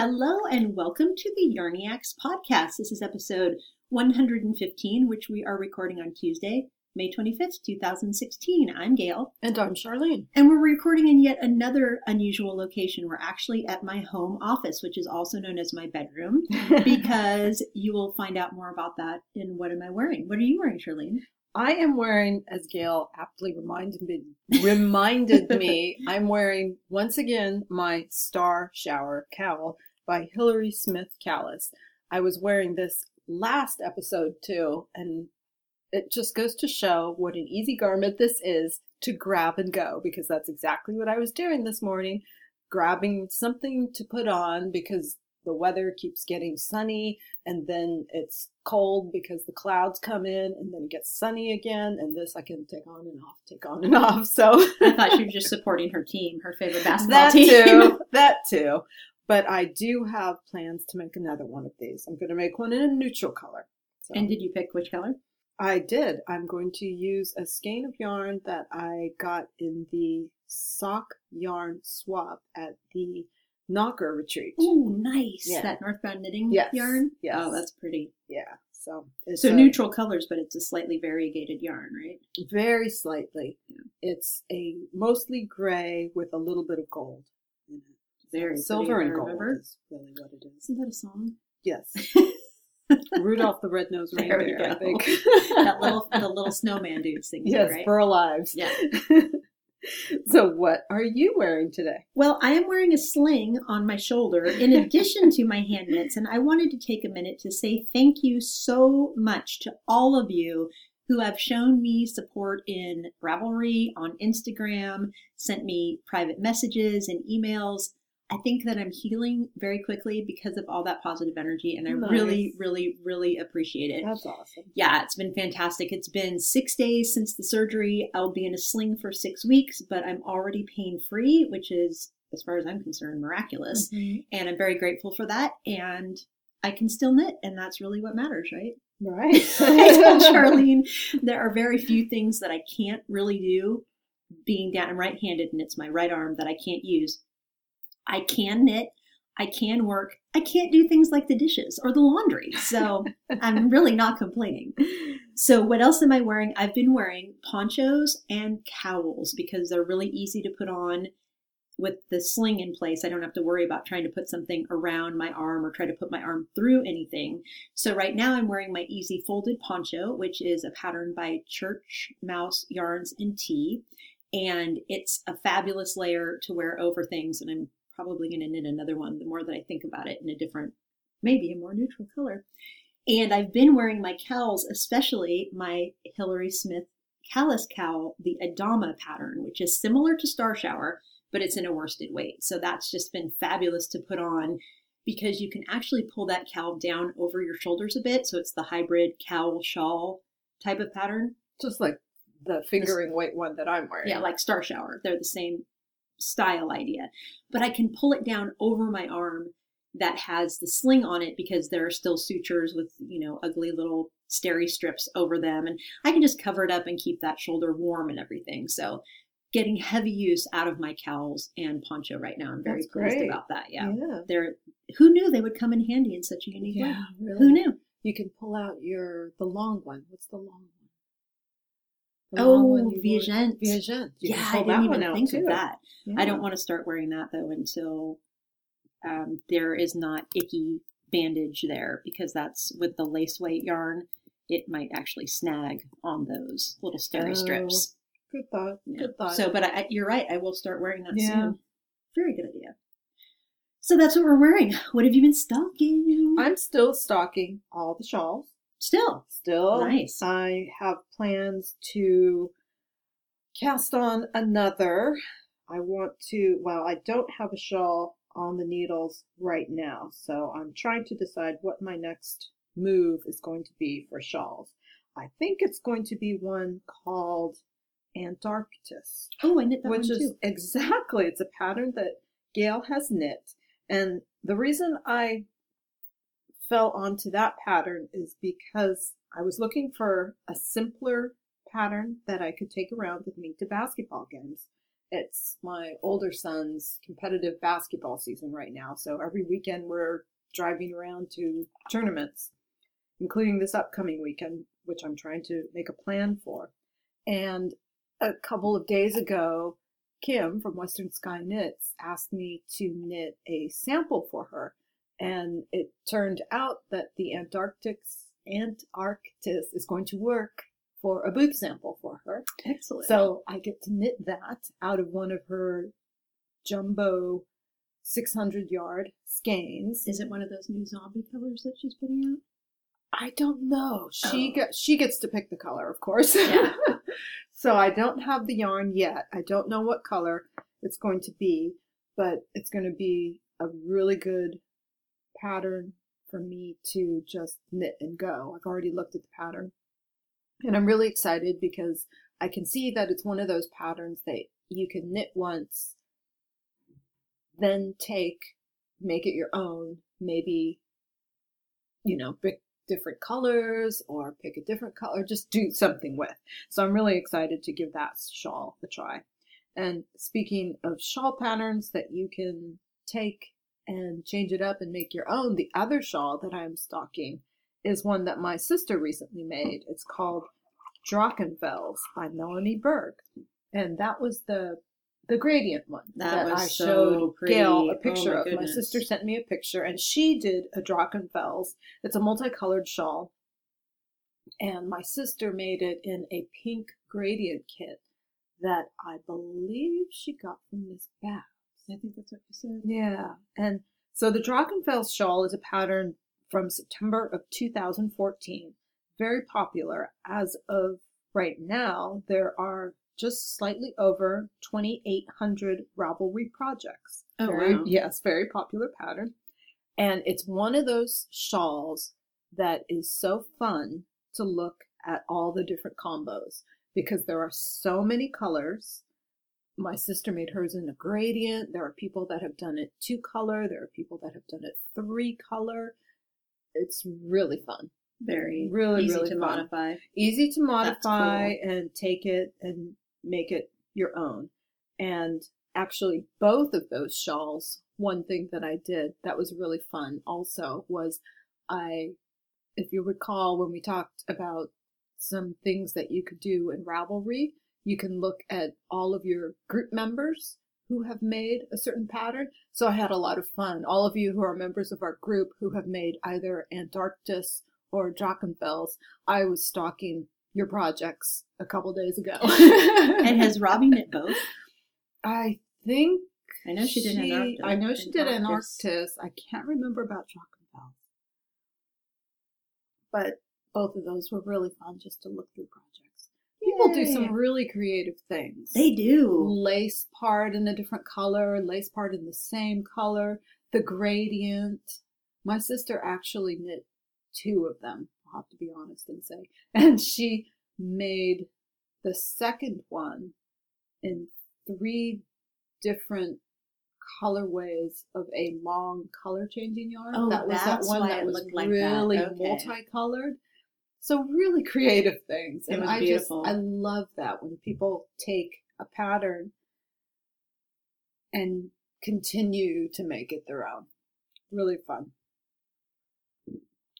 Hello and welcome to the Yarniacs podcast. This is episode 115, which we are recording on Tuesday, May 25th, 2016. I'm Gail. And I'm Charlene. And we're recording in yet another unusual location. We're actually at my home office, which is also known as my bedroom, because you will find out more about that in What Am I Wearing? What are you wearing, Charlene? I am wearing, as Gail aptly reminded me, reminded me, I'm wearing once again my Star Shower cowl by Hillary Smith Callis. I was wearing this last episode too, and it just goes to show what an easy garment this is to grab and go because that's exactly what I was doing this morning, grabbing something to put on because the weather keeps getting sunny and then it's cold because the clouds come in and then it gets sunny again and this I can take on and off, take on and off. So I thought she was just supporting her team, her favorite basketball that team. too, that too. But I do have plans to make another one of these. I'm going to make one in a neutral color. So and did you pick which color? I did. I'm going to use a skein of yarn that I got in the sock yarn swap at the Knocker retreat. Ooh, nice. Yeah. That northbound knitting Yes, yarn? yes. Oh, that's pretty. Yeah. So it's So a- neutral colors, but it's a slightly variegated yarn, right? very slightly. Yeah. It's a mostly gray with a little bit of gold. In. Very silver and gold is really what it is. Isn't that a song? Yes. Rudolph the Red-Nosed There we Reindeer, I go. think. that little the little snowman dude sings yes, it, right? for our lives. Yeah. so what are you wearing today? Well, I am wearing a sling on my shoulder in addition to my hand mitts, and I wanted to take a minute to say thank you so much to all of you who have shown me support in Ravelry, on Instagram, sent me private messages and emails. I think that I'm healing very quickly because of all that positive energy, and I Nice. really, really, really appreciate it. That's awesome. Yeah, it's been fantastic. It's been six days since the surgery. I'll be in a sling for six weeks, but I'm already pain free, which is, as far as I'm concerned, miraculous. Mm-hmm. And I'm very grateful for that. And I can still knit, and that's really what matters, right? Right. I told Charlene there are very few things that I can't really do being down. I'm right handed, and it's my right arm that I can't use. I can knit. I can work. I can't do things like the dishes or the laundry. So I'm really not complaining. So, what else am I wearing? I've been wearing ponchos and cowls because they're really easy to put on with the sling in place. I don't have to worry about trying to put something around my arm or try to put my arm through anything. So, right now I'm wearing my easy folded poncho, which is a pattern by Church Mouse Yarns and Tea. And it's a fabulous layer to wear over things. And I'm probably going to knit another one the more that I think about it in a different, maybe a more neutral color. And I've been wearing my cowls, especially my Hillary Smith Callis cowl, the Adama pattern, which is similar to Star Shower, but it's in a worsted weight. So that's just been fabulous to put on because you can actually pull that cowl down over your shoulders a bit. So it's the hybrid cowl shawl type of pattern. Just like the fingering weight one that I'm wearing. Yeah, like Star Shower. They're the same style idea. But I can pull it down over my arm that has the sling on it because there are still sutures with, you know, ugly little steri strips over them. And I can just cover it up and keep that shoulder warm and everything. So getting heavy use out of my cowls and poncho right now. I'm very That's pleased great. about that. Yeah. Yeah. They're who knew they would come in handy in such a unique way? Yeah, really. Who knew? You can pull out your the long one. What's the long one? Oh, Viajante. Viajante. Yeah, I didn't even think too. of that. I don't want to start wearing that though until um, there is not icky bandage there because that's with the lace weight yarn. It might actually snag on those little steri Oh, strips. Good thought. Yeah. Good thought. So, but I, you're right. I will start wearing that Yeah. soon. Very good idea. So that's what we're wearing. What have you been stocking? I'm still stocking all the shawls. Still Still, Nice. I have plans to cast on another. I want to. Well, I don't have a shawl on the needles right now, so I'm trying to decide what my next move is going to be for shawls. I think it's going to be one called Antarktis Oh, I knit that which one is too. exactly it's a pattern that Gail has knit, and the reason I fell onto that pattern is because I was looking for a simpler pattern that I could take around with me to basketball games, It's my older son's competitive basketball season right now. So every weekend we're driving around to tournaments, including this upcoming weekend, which I'm trying to make a plan for. And a couple of days ago, Kim from Western Sky Knits asked me to knit a sample for her. And it turned out that the Antarctic's Antarktis is going to work for a booth sample for her. Excellent. So I get to knit that out of one of her jumbo 600 yard skeins. is it one of those new zombie colors that she's putting out? I don't know. She Oh. get, she gets to pick the color, of course. Yeah. so I don't have the yarn yet. I don't know what color it's going to be, but it's going to be a really good pattern for me to just knit and go. I've already looked at the pattern. And I'm really excited because I can see that it's one of those patterns that you can knit once, then take, make it your own, maybe, you know, pick different colors or pick a different color, just do something with. So I'm really excited to give that shawl a try. And speaking of shawl patterns that you can take and change it up and make your own, the other shawl that I'm stocking is one that my sister recently made. It's called Drachenfels by Melanie Berg. And that was the the gradient one That was I so showed pretty. Gail a Oh picture my of. My sister sent me a picture and she did a Drachenfels. It's a multicolored shawl. And my sister made it in a pink gradient kit that I believe she got from Miss Babs. I think that's what you said. Yeah. And so the Drachenfels shawl is a pattern from September of 2014. Very popular. As of right now, there are just slightly over 2,800 Ravelry projects. Oh, very, wow. Yes, very popular pattern. And it's one of those shawls that is so fun to look at all the different combos because there are so many colors my sister made hers in a gradient. There are people that have done it two color. There are people that have done it three color. It's really fun. Very Really, easy really to fun. modify. Easy to modify cool. and take it and make it your own. And actually, both of those shawls, one thing that I did that was really fun also was I, if you recall when we talked about some things that you could do in Ravelry, you can look at all of your group members who have made a certain pattern. So I had a lot of fun. All of you who are members of our group who have made either Antarktis or Drachenfels, I was stalking your projects a couple days ago. And has Robbie knit both? I think I know she did Antarctica. I know she did Antarktis. Antarktis. I can't remember about Drachenfels. But both of those were really fun just to look through projects. People do some really creative things. They do. lace part in a different color, lace part in the same color, the gradient. My sister actually knit two of them, I'll have to be honest and say. And she made the second one in three different colorways of a long color changing yarn. Oh, that was that that's one why that it was looked like that. really Okay. multicolored. So really creative things. It and was I beautiful. just I love that when people take a pattern and continue to make it their own. Really fun.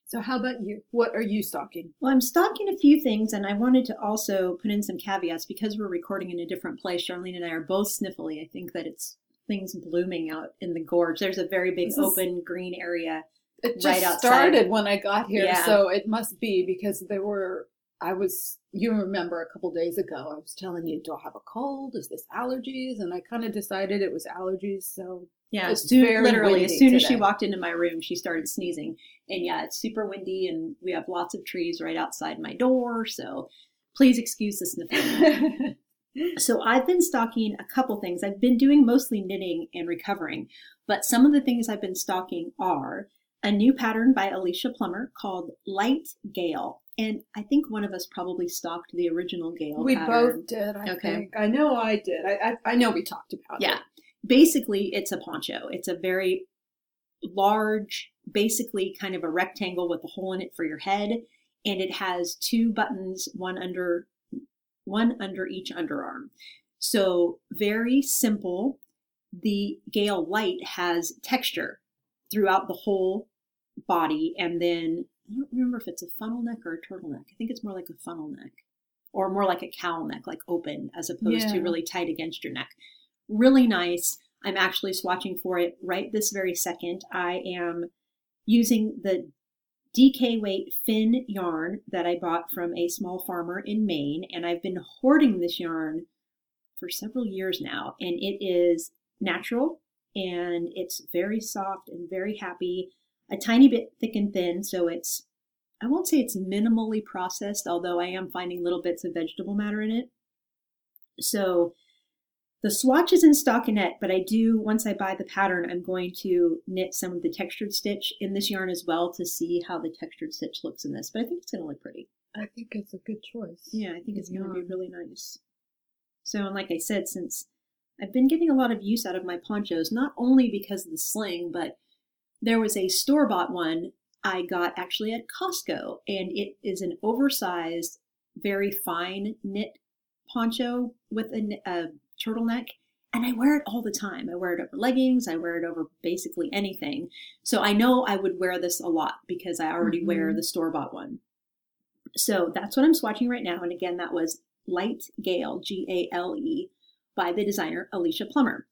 So how about you? What are you stocking? Well, I'm stocking a few things, and I wanted to also put in some caveats because we're recording in a different place. Charlene and I are both sniffly. I think that it's things blooming out in the gorge. There's a very big This is- open green area. It just Right started when I got here, Yeah. so it must be because there were. I was. You remember a couple days ago, I was telling you, do I have a cold? Is this allergies? And I kind of decided it was allergies. So Yeah, It's soon, very literally, as soon as she walked into my room, she started sneezing. And yeah, it's super windy, and we have lots of trees right outside my door. So please excuse the sniffling. So I've been stocking a couple things. I've been doing mostly knitting and recovering, but some of the things I've been stocking are a new pattern by Alicia Plummer called Light Gale. And I think one of us probably stocked the original Gale we pattern. both did. I Okay. think. I know I did. I I, I know we talked about Yeah. it. Yeah. Basically, it's a poncho. It's a very large, basically kind of a rectangle with a hole in it for your head, and it has two buttons, one under one under each underarm. So very simple. The Gale Light has texture throughout the whole body, and then I don't remember if it's a funnel neck or a turtleneck. I think it's more like a funnel neck, or more like a cowl neck, like open, as opposed to really tight against your neck. Really nice. I'm actually swatching for it right this very second. I am using the DK weight fin yarn that I bought from a small farmer in Maine, and I've been hoarding this yarn for several years now, and it is natural and it's very soft and very happy, a tiny bit thick and thin, so it's I won't say it's minimally processed, although I am finding little bits of vegetable matter in it. So the swatch is in stockinette, but I do, once I buy the pattern, I'm going to knit some of the textured stitch in this yarn as well to see how the textured stitch looks in this. But I think it's going to look pretty. I think it's a good choice. Yeah, I think it's going to be really nice. So, and like I said, since I've been getting a lot of use out of my ponchos, not only because of the sling, but there was a store bought one I got actually at Costco, and it is an oversized, very fine knit poncho with a, a turtleneck. And I wear it all the time. I wear it over leggings. I wear it over basically anything. So I know I would wear this a lot because I already wear Mhm. the store bought one. So that's what I'm swatching right now. And again, that was Light Gale, G A L E, by the designer Alicia Plummer.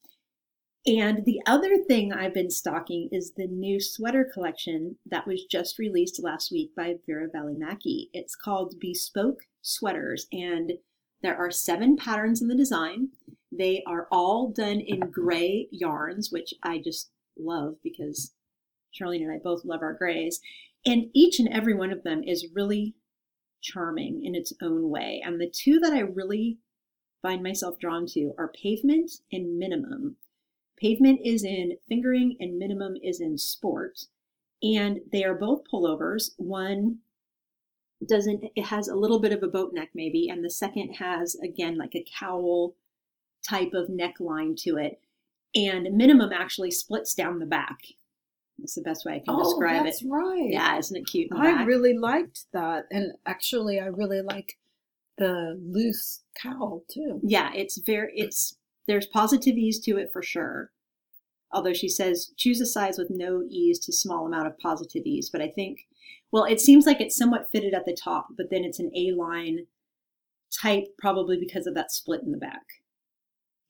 And the other thing I've been stocking is the new sweater collection that was just released last week by Veera Välimäki. It's called Bespoke Sweaters, and there are seven patterns in the design. They are all done in gray yarns, which I just love because Charlene and I both love our grays. And each and every one of them is really charming in its own way. And the two that I really find myself drawn to are pavement and minimum. Pavement is in fingering and minimum is in sport. And they are both pullovers. One doesn't, it has a little bit of a boat neck maybe, and the second has, again, like a cowl type of neckline to it. And minimum actually splits down the back. That's the best way I can Oh, describe that's it. right. Yeah, isn't it cute? I back? really liked that, and actually, I really like the loose cowl too. yeah, it's very it's there's positive ease to it for sure. Although she says choose a size with no ease to small amount of positive ease, but I think well, it seems like it's somewhat fitted at the top, but then it's an A line type probably because of that split in the back.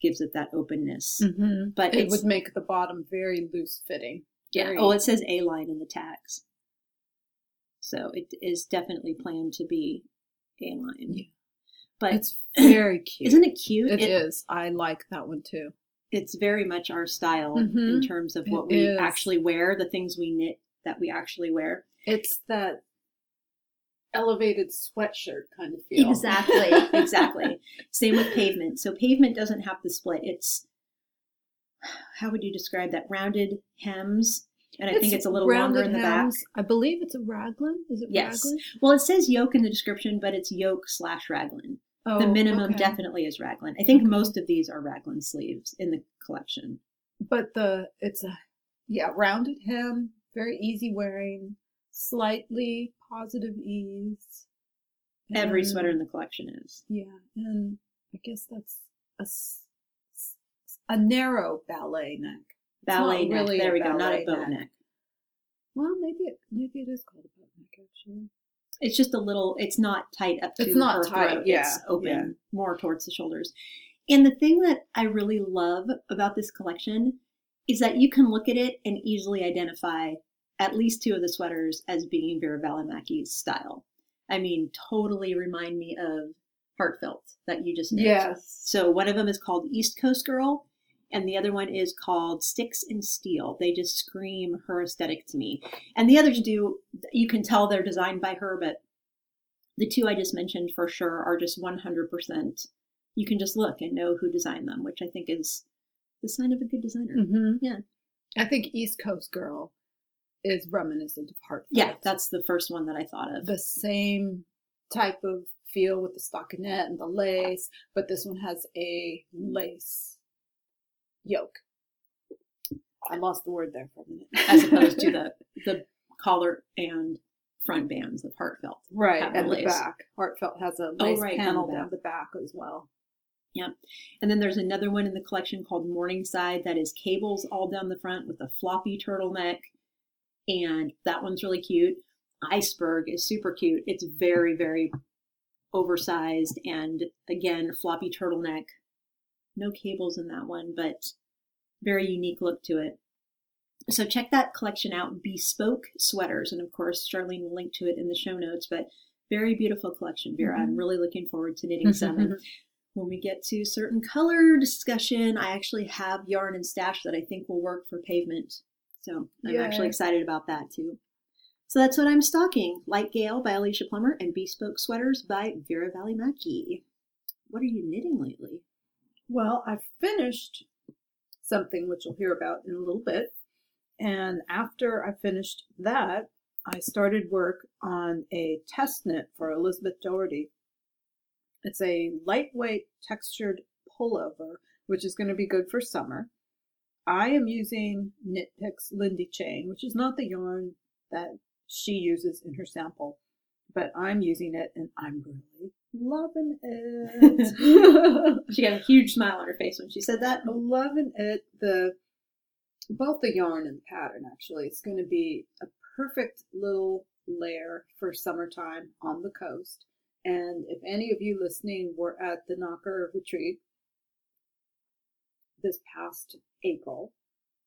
Gives it that openness. Mm-hmm. But it would make the bottom very loose fitting. yeah. very- Oh, it says A line in the tags. So it is definitely planned to be A line. Yeah. But It's very cute. isn't it cute? It is. I like that one too. it's very much our style in Mhm. terms of It what we is. actually wear, the things we knit that we actually wear. It's that elevated sweatshirt kind of feel. Exactly, exactly. Same with pavement. So pavement doesn't have the split. It's how would you describe that? Rounded hems, and I think it's a little longer in the hems. I believe it's a raglan. Is it Yes. raglan? Well, it says yoke in the description, but it's yoke slash raglan. Oh, the minimum okay. definitely is raglan. I think Okay. most of these are raglan sleeves in the collection. But the it's a yeah rounded hem, very easy wearing, slightly positive ease. Every sweater in the collection is. Yeah, and I guess that's a a narrow ballet neck. It's Ballet neck. really there we go. Not a ballet boat neck. neck. Well, maybe it maybe it is called a boat neck actually. It's just a little. It's not tight up to It's not her tight, throat. yeah, It's open yeah. more towards the shoulders. And the thing that I really love about this collection is that you can look at it and easily identify at least two of the sweaters as being Veera Välimäki's style. I mean, totally remind me of Heartfelt that you just knit. So one of them is called East Coast Girl, and the other one is called Sticks and Steel. They just scream her aesthetic to me. And the others do, you can tell they're designed by her, but the two I just mentioned for sure are just 100%. You can just look and know who designed them, which I think is the sign of a good designer. Mm-hmm. Yeah. I think East Coast Girl is reminiscent of Heartfelt. Yeah, that's the first one that I thought of. the same type of feel with the stockinette and the lace, but this one has a lace yoke. I lost the word there for a minute. as opposed to the the collar and front bands of Heartfelt. right have the at the lace. back. Heartfelt has a Oh, right, panel down the back as well. Yep. And then there's another one in the collection called Morningside that is cables all down the front with a floppy turtleneck. And that one's really cute. Iceberg is super cute. It's very, very oversized and again, floppy turtleneck. No cables in that one, but very unique look to it. So check that collection out, Bespoke Sweaters. And of course, Charlene will link to it in the show notes, but very beautiful collection, Veera. Mm-hmm. I'm really looking forward to knitting some. And when we get to certain color discussion, I actually have yarn and stash that I think will work for pavement. So I'm actually excited about that too. So that's what I'm stocking. Light Gale by Alicia Plummer and Bespoke Sweaters by Veera Välimäki. What are you knitting lately? Well, I finished something which you'll hear about in a little bit. And after I finished that, I started work on a test knit for Elizabeth Doherty it's a lightweight textured pullover, which is going to be good for summer. I am using Knit Picks Lindy Chain, which is not the yarn that she uses in her sample, but I'm using it and I'm really loving it. she got a huge smile on her face when she said that. Loving it. The both the yarn and the pattern actually. It's going to be a perfect little layer for summertime on the coast. And if any of you listening were at the Knocker retreat this past April,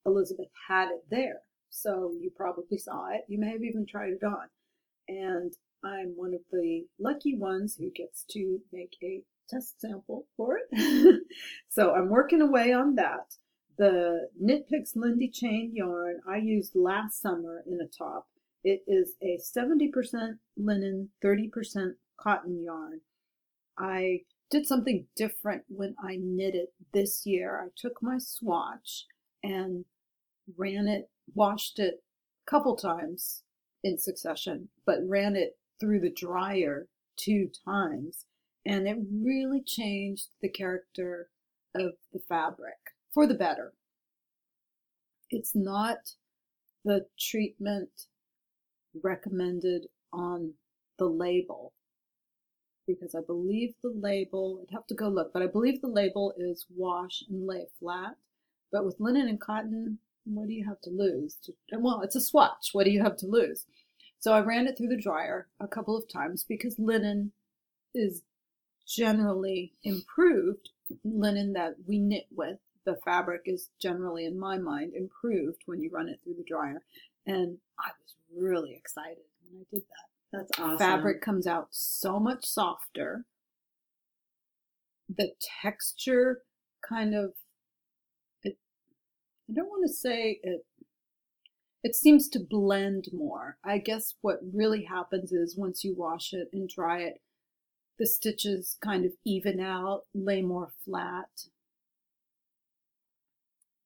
Elizabeth had it there. So you probably saw it. You may have even tried it on. And I'm one of the lucky ones who gets to make a test sample for it. so I'm working away on that. The Knit Picks Lindy Chain yarn I used last summer in a top. It is a 70% linen, 30% cotton yarn. I did something different when I knit it this year. I took my swatch and ran it, washed it a couple times in succession, but ran it through the dryer two times. And it really changed the character of the fabric for the better. It's not the treatment recommended on the label because I believe the label, I'd have to go look, but I believe the label is wash and lay flat. But with linen and cotton, what do you have to lose? To, well, it's a swatch. What do you have to lose? So I ran it through the dryer a couple of times because linen is generally improved. Linen that we knit with, the fabric is generally, in my mind, improved when you run it through the dryer. And I was really excited when I did that. That's awesome. Fabric comes out so much softer. The texture kind of it I don't want to say it it seems to blend more. I guess what really happens is once you wash it and dry it, the stitches kind of even out, lay more flat.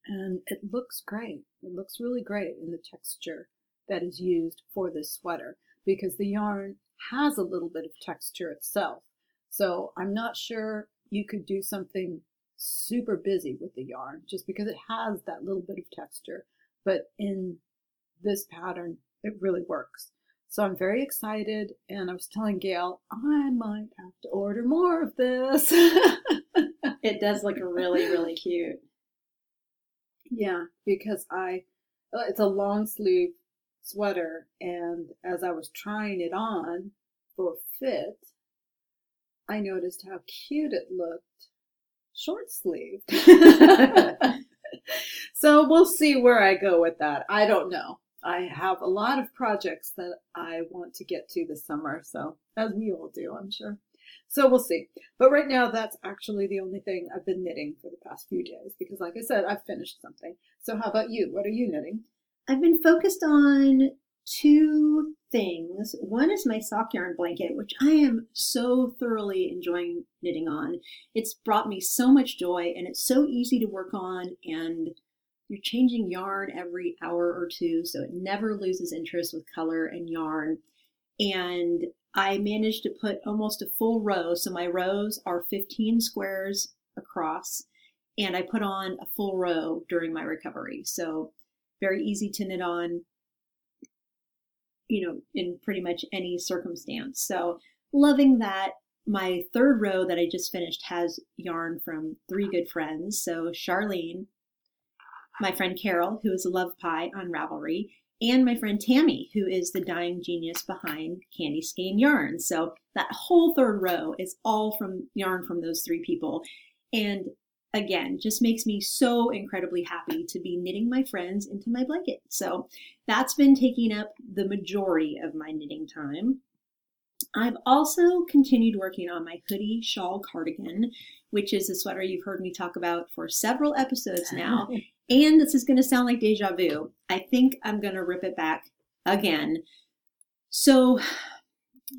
And it looks great. It looks really great in the texture that is used for this sweater because the yarn has a little bit of texture itself. So I'm not sure you could do something super busy with the yarn just because it has that little bit of texture. But in this pattern, it really works. So I'm very excited. And I was telling Gail, I might have to order more of this. it does look really, really cute. Yeah, because I, uh, it's a long sleeve sweater and as I was trying it on for fit, I noticed how cute it looked short sleeved. so we'll see where I go with that. I don't know. I have a lot of projects that I want to get to this summer, so as we all do, I'm sure. So we'll see. But right now, that's actually the only thing I've been knitting for the past few days because, like I said, I've finished something. So, how about you? What are you knitting? I've been focused on two things. One is my sock yarn blanket, which I am so thoroughly enjoying knitting on. It's brought me so much joy and it's so easy to work on and you're changing yarn every hour or two, so it never loses interest with color and yarn. And I managed to put almost a full row. So my rows are 15 squares across, and I put on a full row during my recovery. So very easy to knit on, you know, in pretty much any circumstance. So loving that. my third row that I just finished has yarn from three good friends. So Charlene, my friend Carol, who is a love pie on Ravelry, and my friend Tammy, who is the dying genius behind Candy Skein Yarn. So that whole third row is all from yarn from those three people. And again, just makes me so incredibly happy to be knitting my friends into my blanket. So that's been taking up the majority of my knitting time. I've also continued working on my hoodie shawl cardigan, which is a sweater you've heard me talk about for several episodes now. and this is going to sound like deja vu. I think I'm going to rip it back again. So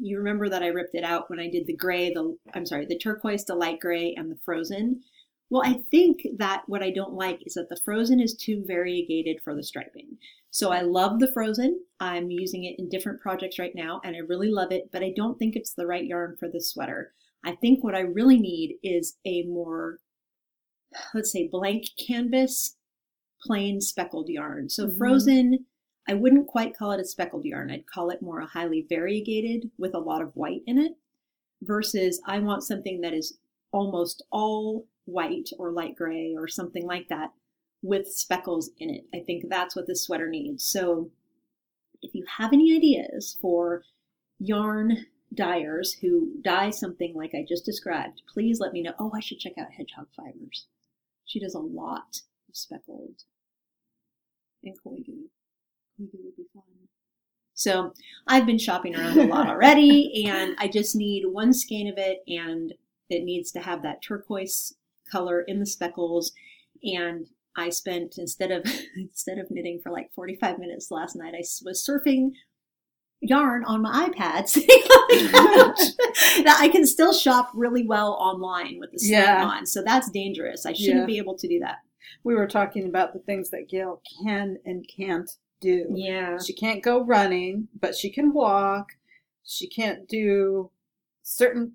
you remember that I ripped it out when I did the gray, the I'm sorry, the turquoise, the light gray, and the frozen. Well, I think that what I don't like is that the frozen is too variegated for the striping. So I love the frozen. I'm using it in different projects right now and I really love it, but I don't think it's the right yarn for this sweater. I think what I really need is a more, let's say, blank canvas, plain speckled yarn. So mm-hmm. frozen, I wouldn't quite call it a speckled yarn. I'd call it more a highly variegated with a lot of white in it versus I want something that is almost all white or light gray or something like that with speckles in it. I think that's what this sweater needs. So if you have any ideas for yarn dyers who dye something like I just described, please let me know. Oh, I should check out Hedgehog Fibers. She does a lot of speckled and koigu. Koigu would be fun. So I've been shopping around a lot already, and I just need one skein of it, and it needs to have that turquoise color in the speckles. And I spent instead of instead of knitting for like 45 minutes last night, I was surfing yarn on my iPad that I can still shop really well online with the sling yeah. on. So that's dangerous. I shouldn't yeah. be able to do that. We were talking about the things that Gail can and can't do. Yeah. She can't go running, but she can walk. She can't do certain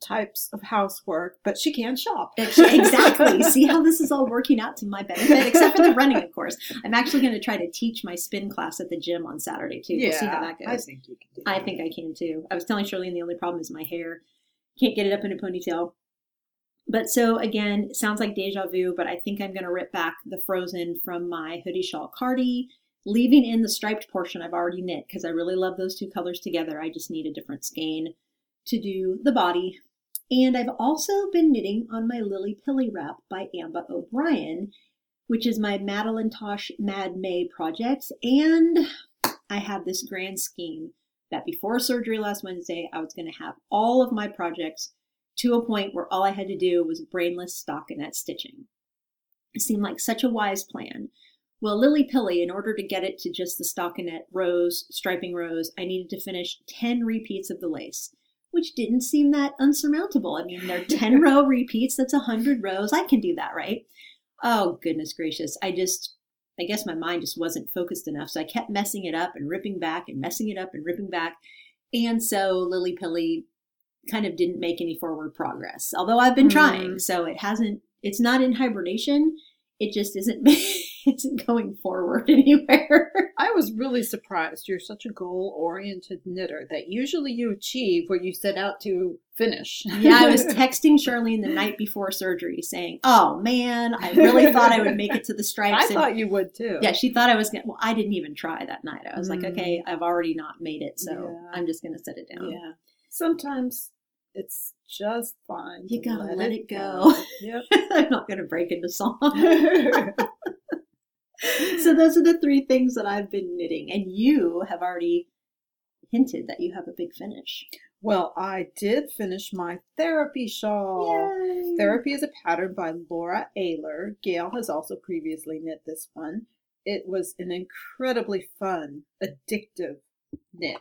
types of housework, but she can shop. exactly. See how this is all working out to my benefit, except for the running, of course. I'm actually going to try to teach my spin class at the gym on Saturday too. Yeah, we'll see how that goes. I think you can. Do. I think I can too. I was telling Charlene the only problem is my hair. Can't get it up in a ponytail. But so again, sounds like deja vu, but I think I'm going to rip back the frozen from my hoodie shawl cardi, leaving in the striped portion I've already knit because I really love those two colors together. I just need a different skein to do the body and I've also been knitting on my Lily Pilly wrap by Amba O'Brien, which is my Madeline Tosh Mad May project. And I have this grand scheme that before surgery last Wednesday, I was going to have all of my projects to a point where all I had to do was brainless stockinette stitching. It seemed like such a wise plan. Well, Lily Pilly, in order to get it to just the stockinette rows, striping rows, I needed to finish 10 repeats of the lace which didn't seem that unsurmountable. I mean, they're 10 row repeats, that's 100 rows. I can do that, right? Oh, goodness gracious. I just, I guess my mind just wasn't focused enough. So I kept messing it up and ripping back and messing it up and ripping back. And so Lily Pilly kind of didn't make any forward progress, although I've been mm. trying. So it hasn't, it's not in hibernation. It just isn't isn't going forward anywhere. I was really surprised. You're such a goal oriented knitter that usually you achieve what you set out to finish. yeah, I was texting Charlene the night before surgery saying, Oh man, I really thought I would make it to the stripes. I and, thought you would too. Yeah, she thought I was going to. Well, I didn't even try that night. I was mm. like, Okay, I've already not made it, so yeah. I'm just going to set it down. Yeah. Sometimes it's just fine. You gotta let, let it, go. go. Yep. I'm not gonna break into song. so those are the three things that I've been knitting, and you have already hinted that you have a big finish. Well, I did finish my therapy shawl. Yay. Therapy is a pattern by Laura Aylor. Gail has also previously knit this one. It was an incredibly fun, addictive knit.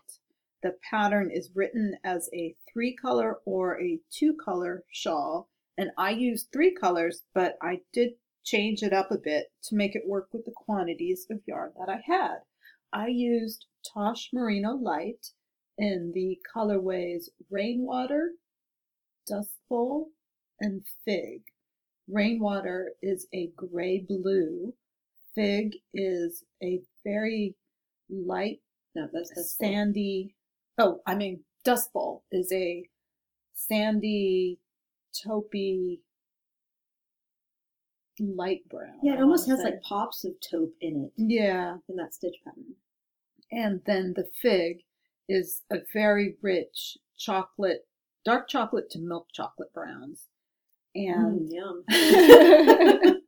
The pattern is written as a three color or a two color shawl, and I used three colors, but I did change it up a bit to make it work with the quantities of yarn that I had. I used Tosh Merino Light in the colorways Rainwater, Dust Bowl, and Fig. Rainwater is a gray blue. Fig is a very light, no, that's sandy. Oh, I mean, Dust Bowl is a sandy, taupey, light brown. Yeah, it almost has like pops of taupe in it Yeah. in that stitch pattern. And then the fig is a very rich chocolate, dark chocolate to milk chocolate browns. And Mm, yum.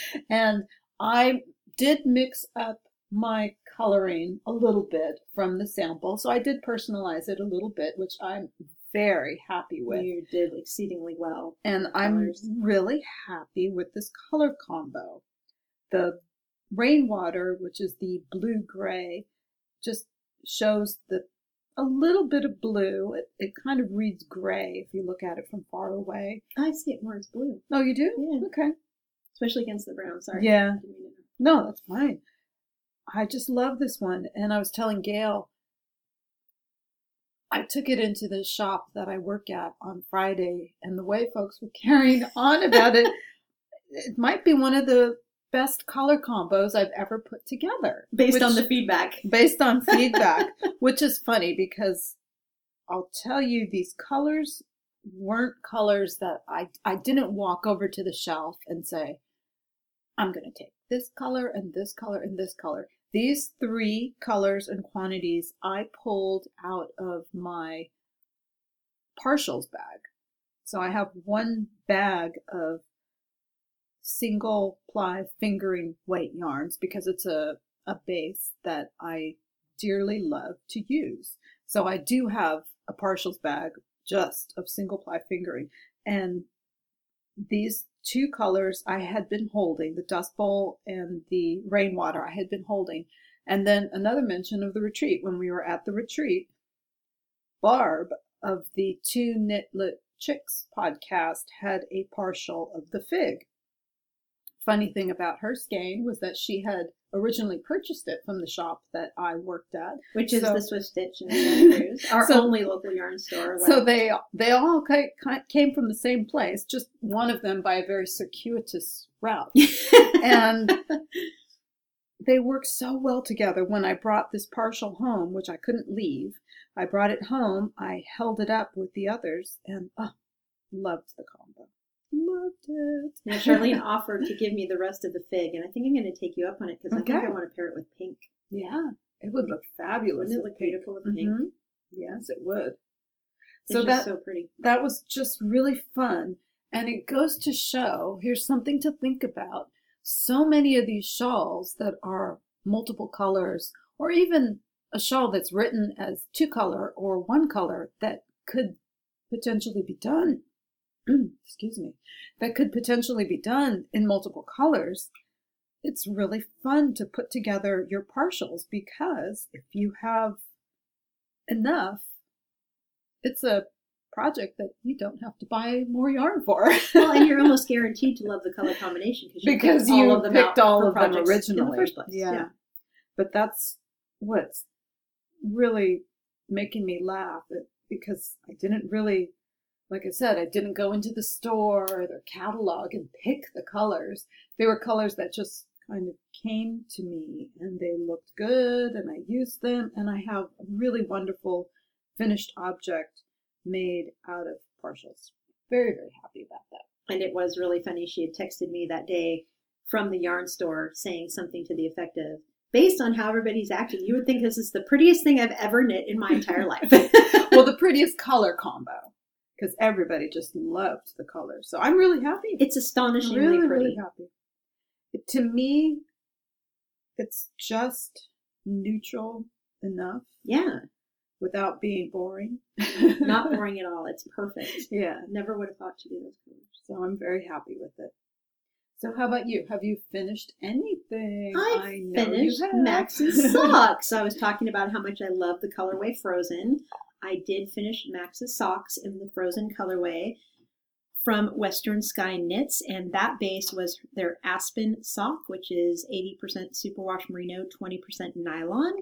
and I did mix up my coloring a little bit from the sample. So I did personalize it a little bit, which I'm very happy with. You did exceedingly well. And I'm Colors. really happy with this color combo. The rainwater, which is the blue gray, just shows the a little bit of blue. It, it kind of reads gray if you look at it from far away. I see it more as blue, Oh, you do? Yeah. Okay. especially against the brown. Sorry. Yeah. Didn't mean to- No, that's fine. I just love this one. And I was telling Gail, I took it into the shop that I work at on Friday, and the way folks were carrying on about it, it might be one of the best color combos I've ever put together. Based on the feedback. based on feedback, which is funny because I'll tell you these colors weren't colors that I I didn't walk over to the shelf and say I'm going to take this color and this color and this color. These three colors and quantities I pulled out of my partials bag. So I have one bag of single ply fingering weight yarns because it's a, a base that I dearly love to use. So I do have a partials bag just of single ply fingering. And these two colors I had been holding, the Dust Bowl and the Rainwater, I had been holding. And then another mention of the retreat. When we were at the retreat, Barb of the Two Knitlit Chicks podcast had a partial of the fig. Funny thing about her skein was that she had originally purchased it from the shop that I worked at. Which is the Swift Stitch in Santa Cruz, our So- only local yarn store. So they they all came from the same place, just one of them by a very circuitous route. and they worked so well together when I brought this partial home, which I couldn't leave. I brought it home, I held it up with the others, and oh, loved the combo. Loved it. Now, Charlene offered to give me the rest of the fig, and I think I'm going to take you up on it because I think I want to pair it with pink. Yeah, it would look fabulous. Wouldn't it look pink. beautiful with pink? Mhm. Yes, it would. It's So that so pretty. that was just really fun. And it goes to show here's something to think about. So many of these shawls that are multiple colors, or even a shawl that's written as two color or one color that could potentially be done, excuse me, that could potentially be done in multiple colors. It's really fun to put together your partials because if you have enough, it's a project that you don't have to buy more yarn for. well, and you're almost guaranteed to love the color combination you because picked all you of them picked all of them in the originally. first place. Yeah. But that's what's really making me laugh because I didn't really, like I said, I didn't go into the store or their catalog and pick the colors. They were colors that just kind of came to me and they looked good and I used them and I have a really wonderful finished object made out of partials. Very, very happy about that. And it was really funny. She had texted me that day from the yarn store saying something to the effect of, based on how everybody's acting, you would think this is the prettiest thing I've ever knit in my entire life. well, the prettiest color combo because everybody just loved the color. So I'm really happy. it's astonishingly really, pretty. really happy. It- to me, it's just neutral enough Yeah, without being boring. not boring at all. It's perfect. Yeah. Never would have thought to do those colors. So I'm very happy with it. So how about you? Have you finished anything? I know you finished have. Max's socks. I was talking about how much I love the colorway Frozen. I did finish Max's socks in the Frozen colorway from Western Sky Knits, and that base was their Aspen sock, which is 80% superwash merino, 20% nylon.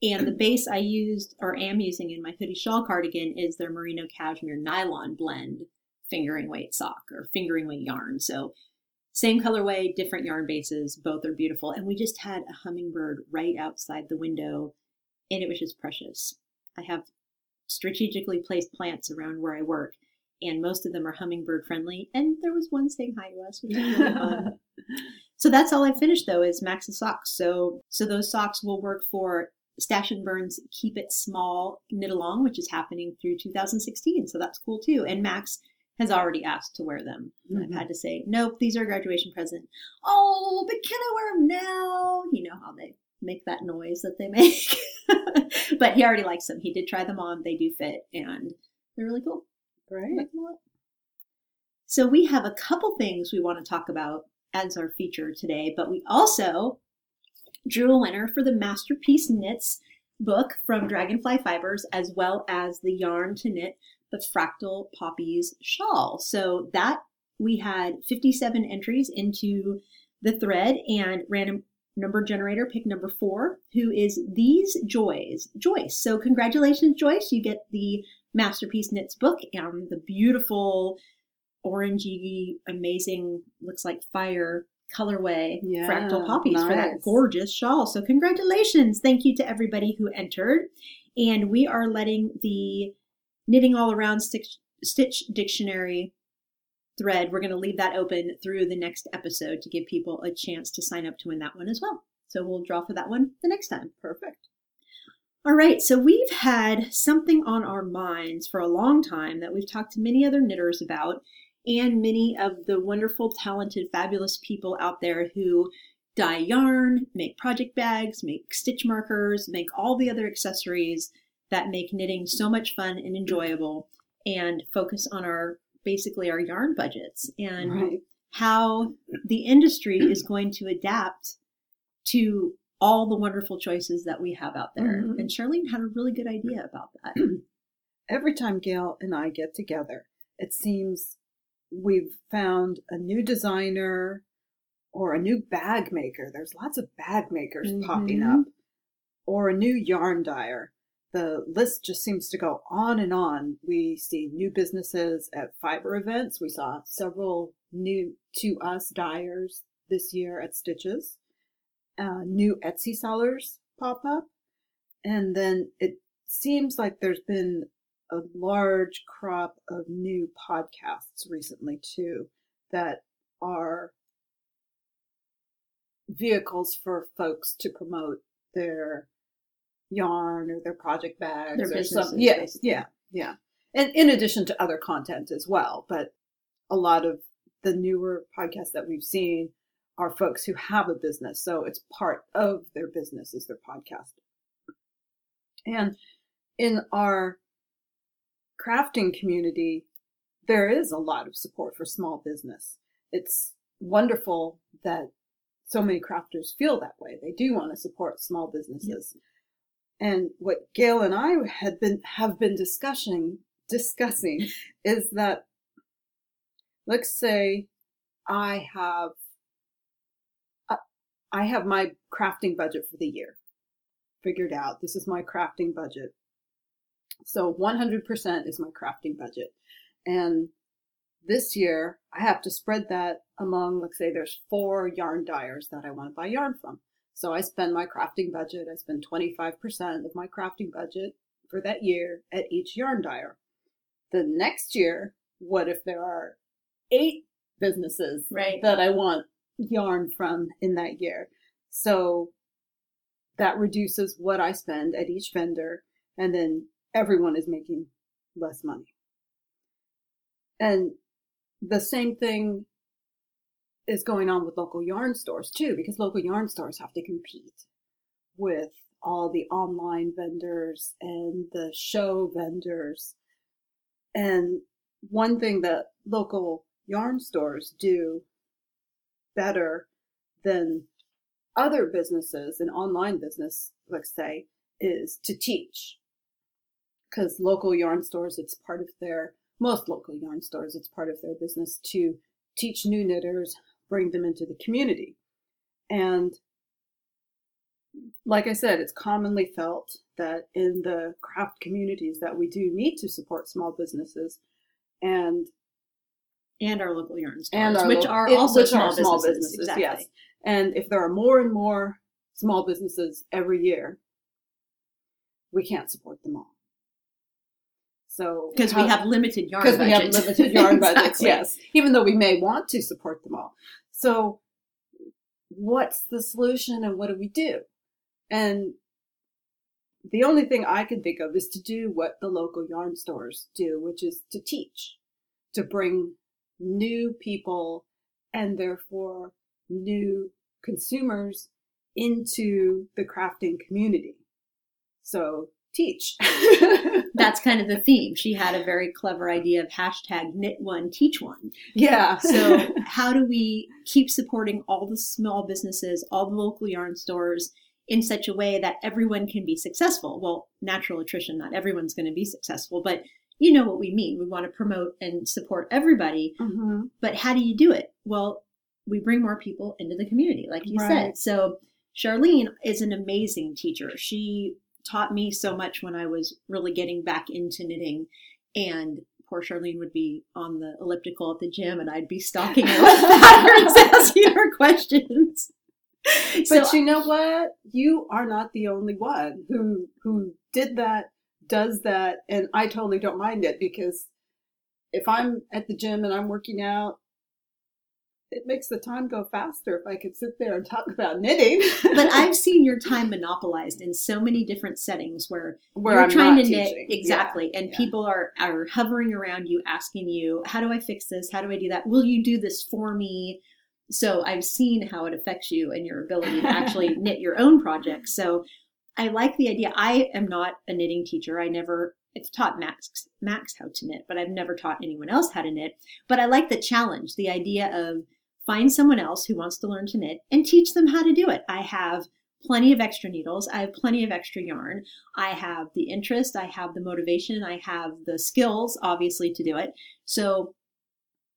And the base I used or am using in my hoodie shawl cardigan is their merino cashmere nylon blend fingering weight sock or fingering weight yarn. So same colorway, different yarn bases, both are beautiful. And we just had a hummingbird right outside the window, and it was just precious. I have strategically placed plants around where I work, and most of them are hummingbird friendly. And there was one saying hi to us, which was really fun. So that's all I finished though is Max's socks. So so those socks will work for Stash and Burn's Keep It Small Knit Along, which is happening through 2016. So that's cool too. And Max has already asked to wear them. Mm-hmm. I've had to say, nope, these are a graduation present. Oh, but can I wear them now? You know how they make that noise that they make. but he already likes them. He did try them on. They do fit and they're really cool. Right. So we have a couple things we want to talk about as our feature today, but we also drew a winner for the Masterpiece Knits book from Dragonfly Fibers, as well as the yarn to knit the Fractal Poppies shawl. So that we had 57 entries into the thread and random number generator pick number four, who is These Joys, Joyce. So congratulations, Joyce. You get the Masterpiece Knits book and the beautiful orangey, amazing, looks like fire colorway yeah, fractal poppies nice. for that gorgeous shawl. So congratulations. Thank you to everybody who entered. And we are letting the knitting all around stitch, stitch dictionary thread. We're going to leave that open through the next episode to give people a chance to sign up to win that one as well. So we'll draw for that one the next time. Perfect. All right, so we've had something on our minds for a long time that we've talked to many other knitters about, and many of the wonderful, talented, fabulous people out there who dye yarn, make project bags, make stitch markers, make all the other accessories that make knitting so much fun and enjoyable and focus on our basically our yarn budgets and right. how the industry is going to adapt to all the wonderful choices that we have out there. Mm-hmm. And Charlene had a really good idea about that. Every time Gail and I get together, it seems we've found a new designer or a new bag maker. There's lots of bag makers mm-hmm. popping up, or a new yarn dyer. The list just seems to go on and on. We see new businesses at fiber events. We saw several new to us dyers this year at Stitches. Uh, new Etsy sellers pop up. And then it seems like there's been a large crop of new podcasts recently too that are vehicles for folks to promote their yarn or their project bags their or something. Yeah, yeah, yeah. And in addition to other content as well, but a lot of the newer podcasts that we've seen are folks who have a business, so it's part of their business is their podcast. And in our crafting community, there is a lot of support for small business. It's wonderful that so many crafters feel that way. They do want to support small businesses. Yes. And what Gail and I had been have been discussing discussing is that let's say I have uh, I have my crafting budget for the year figured out. This is my crafting budget. So 100% is my crafting budget. And this year I have to spread that among, let's say there's four yarn dyers that I want to buy yarn from. So I spend my crafting budget, I spend 25% of my crafting budget for that year at each yarn dyer. The next year, what if there are eight businesses right. that I want yarn from in that year? So that reduces what I spend at each vendor. And then everyone is making less money. And the same thing is going on with local yarn stores too, because local yarn stores have to compete with all the online vendors and the show vendors. And one thing that local yarn stores do better than other businesses, an online business, let's say, is to teach because local yarn stores, it's part of their, most local yarn stores, it's part of their business to teach new knitters, bring them into the community. And like I said, it's commonly felt that in the craft communities that we do need to support small businesses and and our local yarn stores, and which are also which small, are small businesses. businesses exactly. Yes. And if there are more and more small businesses every year, we can't support them all. So Because we have limited yarn because we have limited yarn budgets, yes, even though we may want to support them all. So, what's the solution and what do we do? And the only thing I can think of is to do what the local yarn stores do, which is to teach, to bring new people and therefore new consumers into the crafting community. So, teach. That's kind of the theme. She had a very clever idea of hashtag knit one, teach one. yeah. So, how do we keep supporting all the small businesses, all the local yarn stores in such a way that everyone can be successful? Well, natural attrition, not everyone's going to be successful, but you know what we mean. We want to promote and support everybody, Mhm. but how do you do it? Well, we bring more people into the community, like you Right. said. So, Charlene is an amazing teacher. She taught me so much when I was really getting back into knitting and poor Charlene would be on the elliptical at the gym and I'd be stalking her with patterns, asking her questions. But so, you know what? You are not the only one who who did that, does that, and I totally don't mind it because if I'm at the gym and I'm working out, it makes the time go faster if I could sit there and talk about knitting. but I've seen your time monopolized in so many different settings where where you're I'm trying to knit exactly Yeah, and yeah. people are are hovering around you asking you how do i fix this? How do i do that? Will you do this for me? So i've seen how it affects you and your ability to actually knit your own projects. So i like the idea. I am not a knitting teacher. I never i've taught max max how to knit but i've never taught anyone else how to knit. But i like the challenge the idea of find someone else who wants to learn to knit and teach them how to do it i have plenty of extra needles i have plenty of extra yarn I have the interest, I have the motivation, I have the skills, obviously, to do it. So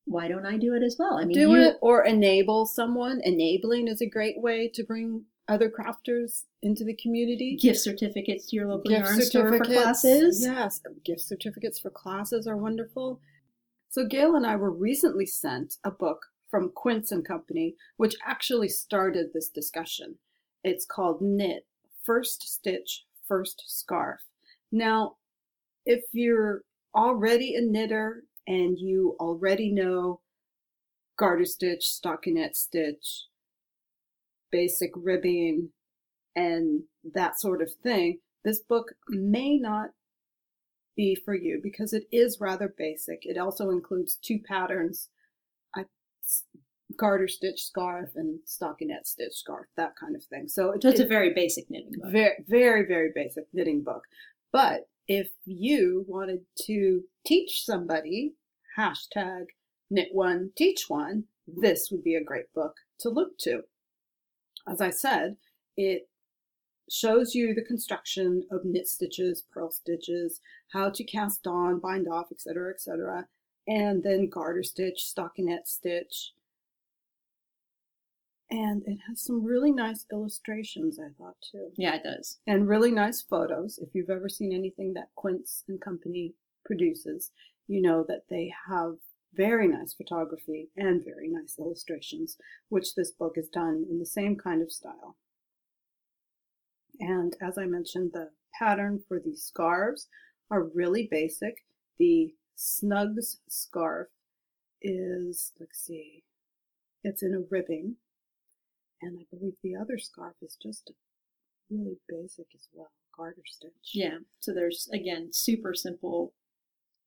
why don't I do it as well? I mean, do you, it or enable someone. Enabling is a great way to bring other crafters into the community. gift certificates to your local gift yarn store for classes. Yes, gift certificates for classes are wonderful. So Gail and I were recently sent a book from Quince and Company, which actually started this discussion. It's called Knit First Stitch, First Scarf. Now, if you're already a knitter and you already know garter stitch, stockinette stitch, basic ribbing, and that sort of thing, this book may not be for you because it is rather basic. It also includes two patterns, garter stitch scarf and stockinette stitch scarf, that kind of thing. So, it, So it's a very basic knitting book. very, very, very basic knitting book. But if you wanted to teach somebody, hashtag knit one, teach one, this would be a great book to look to. As I said, it shows you the construction of knit stitches, purl stitches, how to cast on, bind off, etc., etc., and then garter stitch, stockinette stitch. And it has some really nice illustrations, I thought, too Yeah, it does. and really nice photos. If you've ever seen anything that Quince and Company produces, you know that they have very nice photography and very nice illustrations, which this book is done in the same kind of style. And as I mentioned, the pattern for the scarves are really basic. The Snugs scarf is, let's see, it's in a ribbing. And I believe the other scarf is just really basic as well, garter stitch. Yeah. So there's, again, super simple.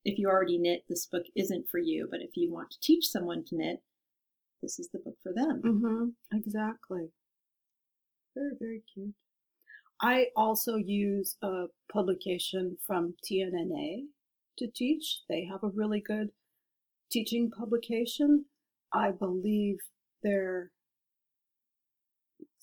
If you already knit, this book isn't for you. But if you want to teach someone to knit, this is the book for them. Mm-hmm. Exactly. Very, very cute. I also use a publication from TNNA to teach. They have a really good teaching publication. I believe there.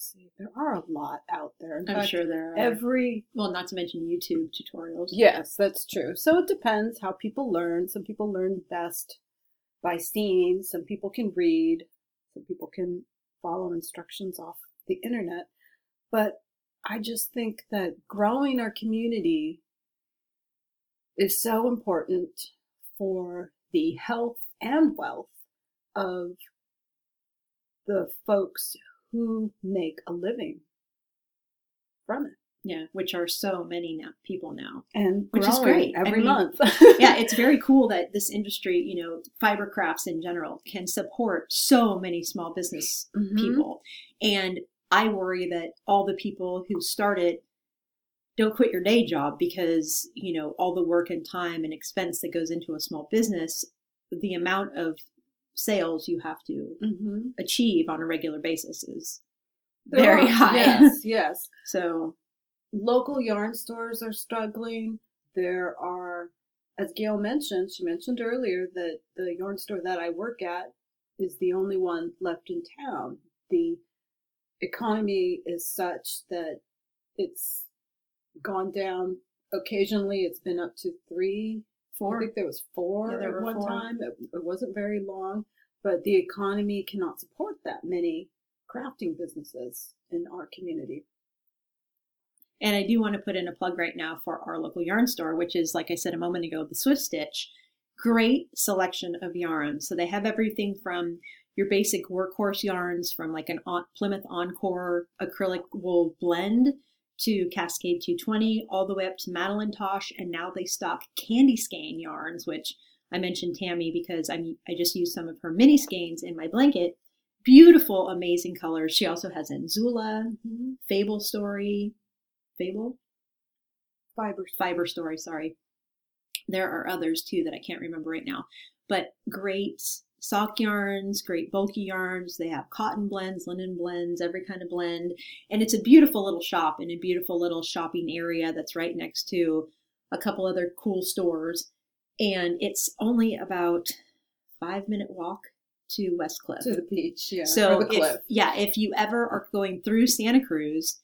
See, there are a lot out there. In I'm fact, sure there are. every well, not to mention YouTube tutorials. Yes, that's true. So it depends how people learn. Some people learn best by seeing, some people can read, some people can follow instructions off the internet. But I just think that growing our community is so important for the health and wealth of the folks who make a living from it. Yeah, which are so many now people now. And Which is great. I every mean, month. yeah, it's very cool that this industry, you know, fiber crafts in general, can support so many small business Mhm. people. And I worry that all the people who started don't quit your day job because, you know, all the work and time and expense that goes into a small business, the amount of sales you have to Mhm. achieve on a regular basis is There very are- high. Yes, yes. So, Local yarn stores are struggling. There are, as Gail mentioned, she mentioned earlier that the yarn store that I work at is the only one left in town. The economy is such that it's gone down. Occasionally, it's been up to three. I think there was four Yeah, there at one four. time. It, it wasn't very long, but the economy cannot support that many crafting businesses in our community. And I do want to put in a plug right now for our local yarn store, which is, like I said a moment ago, the Swift Stitch. Great selection of yarns. So they have everything from your basic workhorse yarns, from like an Plymouth Encore acrylic wool blend to Cascade 220, all the way up to Madeline Tosh. And now they stock candy skein yarns, which I mentioned Tammy because I'm, I just used some of her mini skeins in my blanket. Beautiful, amazing colors. She also has Anzula, mm-hmm. Fable Story, Fable? Fiber. Fiber Story, sorry. There are others too that I can't remember right now. But great sock yarns, great bulky yarns. They have cotton blends, linen blends, every kind of blend. And it's a beautiful little shop in a beautiful little shopping area that's right next to a couple other cool stores. And it's only about five minute walk to West Cliff. To the beach, yeah. So the if, cliff. yeah, if you ever are going through Santa Cruz,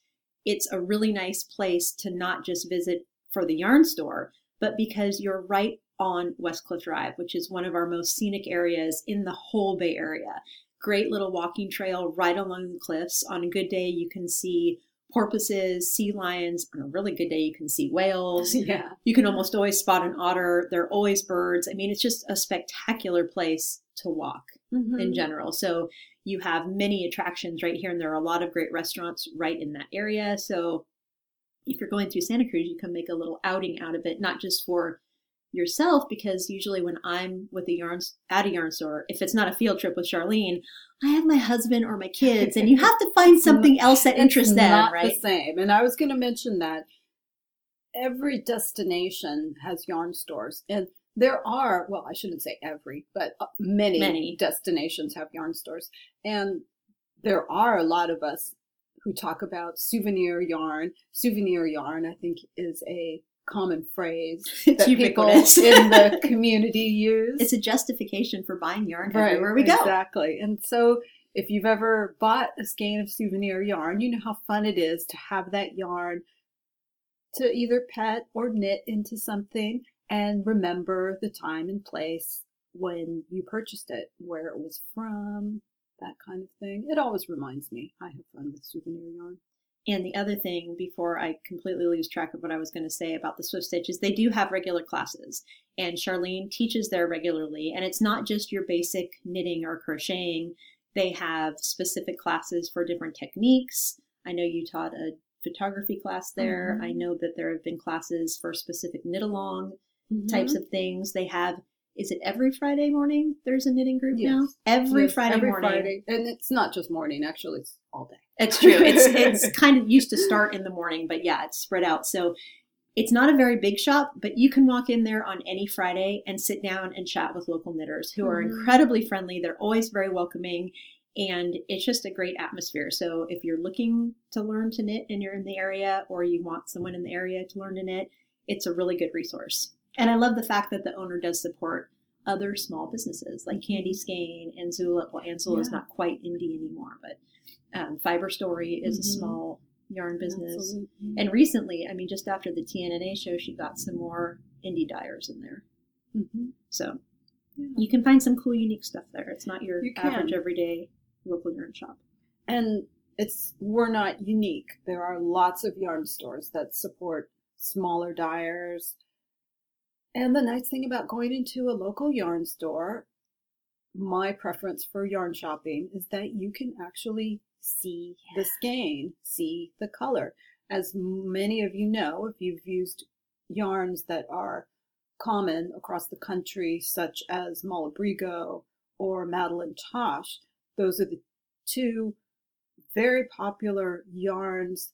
it's a really nice place to not just visit for the yarn store, but because you're right on West Cliff Drive, which is one of our most scenic areas in the whole Bay Area. Great little walking trail right along the cliffs. On a good day, you can see porpoises, sea lions. On a really good day, you can see whales. yeah. You can almost always spot an otter. There are always birds. I mean, it's just a spectacular place to walk Mm-hmm. in general. So you have many attractions right here, and there are a lot of great restaurants right in that area. So if you're going through Santa Cruz, you can make a little outing out of it, not just for yourself, because usually when I'm with a yarn at a yarn store, if it's not a field trip with Charlene, I have my husband or my kids, and you have to find something else that interests them, not right? the same. And I was going to mention that every destination has yarn stores, and there are well, I shouldn't say every, but uh, many, Many. destinations have yarn stores, and there are a lot of us who talk about souvenir yarn. Souvenir yarn, I think, is a common phrase that people in the community use. It's a justification for buying yarn Right, everywhere we go. Exactly. And so if you've ever bought a skein of souvenir yarn, you know how fun it is to have that yarn to either pet or knit into something and remember the time and place when you purchased it, where it was from, that kind of thing. It always reminds me. I have fun with souvenir yarn. And the other thing, before I completely lose track of what I was going to say about the Swift Stitch, is they do have regular classes. And Charlene teaches there regularly. And it's not just your basic knitting or crocheting, they have specific classes for different techniques. I know you taught a photography class there. Mhm. I know that there have been classes for specific knit along Mm-hmm. types of things. They have, is it every Friday morning? There's a knitting group now? Every Yes, Friday every morning. Friday. And it's not just morning, actually, it's all day. It's true. It's it's kind of used to start in the morning, but yeah, it's spread out. So it's not a very big shop, but you can walk in there on any Friday and sit down and chat with local knitters who are Mhm. incredibly friendly. They're always very welcoming and it's just a great atmosphere. So if you're looking to learn to knit and you're in the area or you want someone in the area to learn to knit, it's a really good resource. And I love the fact that the owner does support other small businesses like Candy Skein and Zula. Well, Anzula is Mm-hmm. Yeah. not quite indie anymore, but um, Fiber Story is a Mhm. small yarn business. Absolutely. And recently, I mean, just after the TNNA show, she got some more indie dyers in there. Mhm. So Yeah. you can find some cool, unique stuff there. It's not your You average, everyday local yarn shop. and it's we're not unique. There are lots of yarn stores that support smaller dyers. And the nice thing about going into a local yarn store, my preference for yarn shopping is that you can actually see the skein, see the color. as many of you know, if you've used yarns that are common across the country, such as Malabrigo or Madeline Tosh, those are the two very popular yarns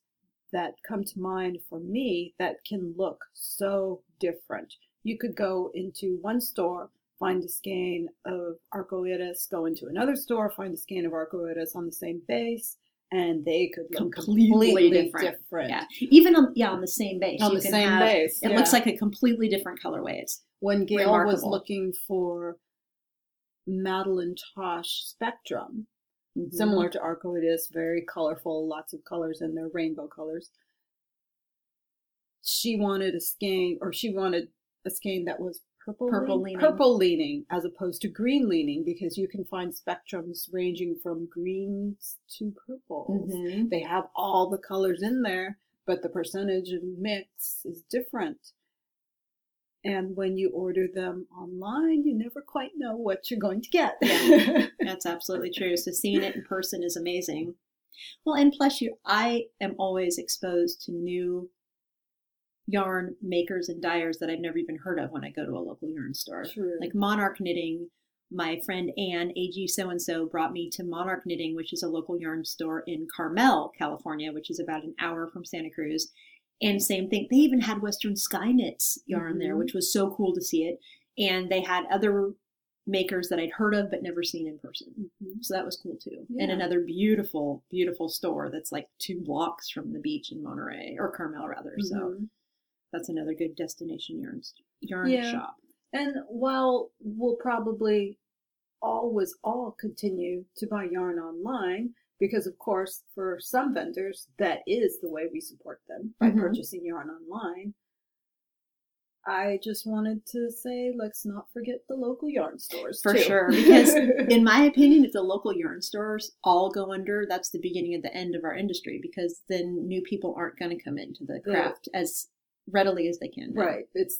that come to mind for me that can look so different. You could go into one store, find a skein of arcoiris, go into another store, find a skein of arcoiris on the same base, and they could look Completely completely, different. different. Yeah, even on yeah on the same base. On you the can same have- base. It yeah. looks like a completely different colorway. It's when Gail was looking for Madeline Tosh Spectrum, Mm-hmm. similar to Arcoiris, very colorful, lots of colors in there, rainbow colors. She wanted a skein, or she wanted a skein that was purple, Purple leaning. purple leaning, as opposed to green leaning, because you can find spectrums ranging from greens to purples. Mhm. They have all the colors in there, but the percentage and mix is different. And when you order them online, you never quite know what you're going to get. Yeah. That's absolutely true. So seeing it in person is amazing. Well, and plus, you, I am always exposed to new yarn makers and dyers that I've never even heard of when I go to a local yarn store. True. Like Monarch Knitting, my friend Anne, AG so and so, brought me to Monarch Knitting, which is a local yarn store in Carmel, California, which is about an hour from Santa Cruz. And same thing, they even had Western Sky Knits yarn there, Mhm. which was so cool to see it. And they had other makers that I'd heard of but never seen in person. Mhm. So that was cool too. And another beautiful, beautiful store that's like two blocks from the beach in Monterey or Carmel rather. So Mhm. That's another good destination yarn yarn Yeah. shop. And while we'll probably always all continue to buy yarn online, because of course, for some vendors, that is the way we support them by Mhm. purchasing yarn online. I just wanted to say, let's not forget the local yarn stores. For too. sure, because in my opinion, if the local yarn stores all go under, that's the beginning of the end of our industry because then new people aren't going to come into the Yeah. craft as readily as they can. now. Right. It's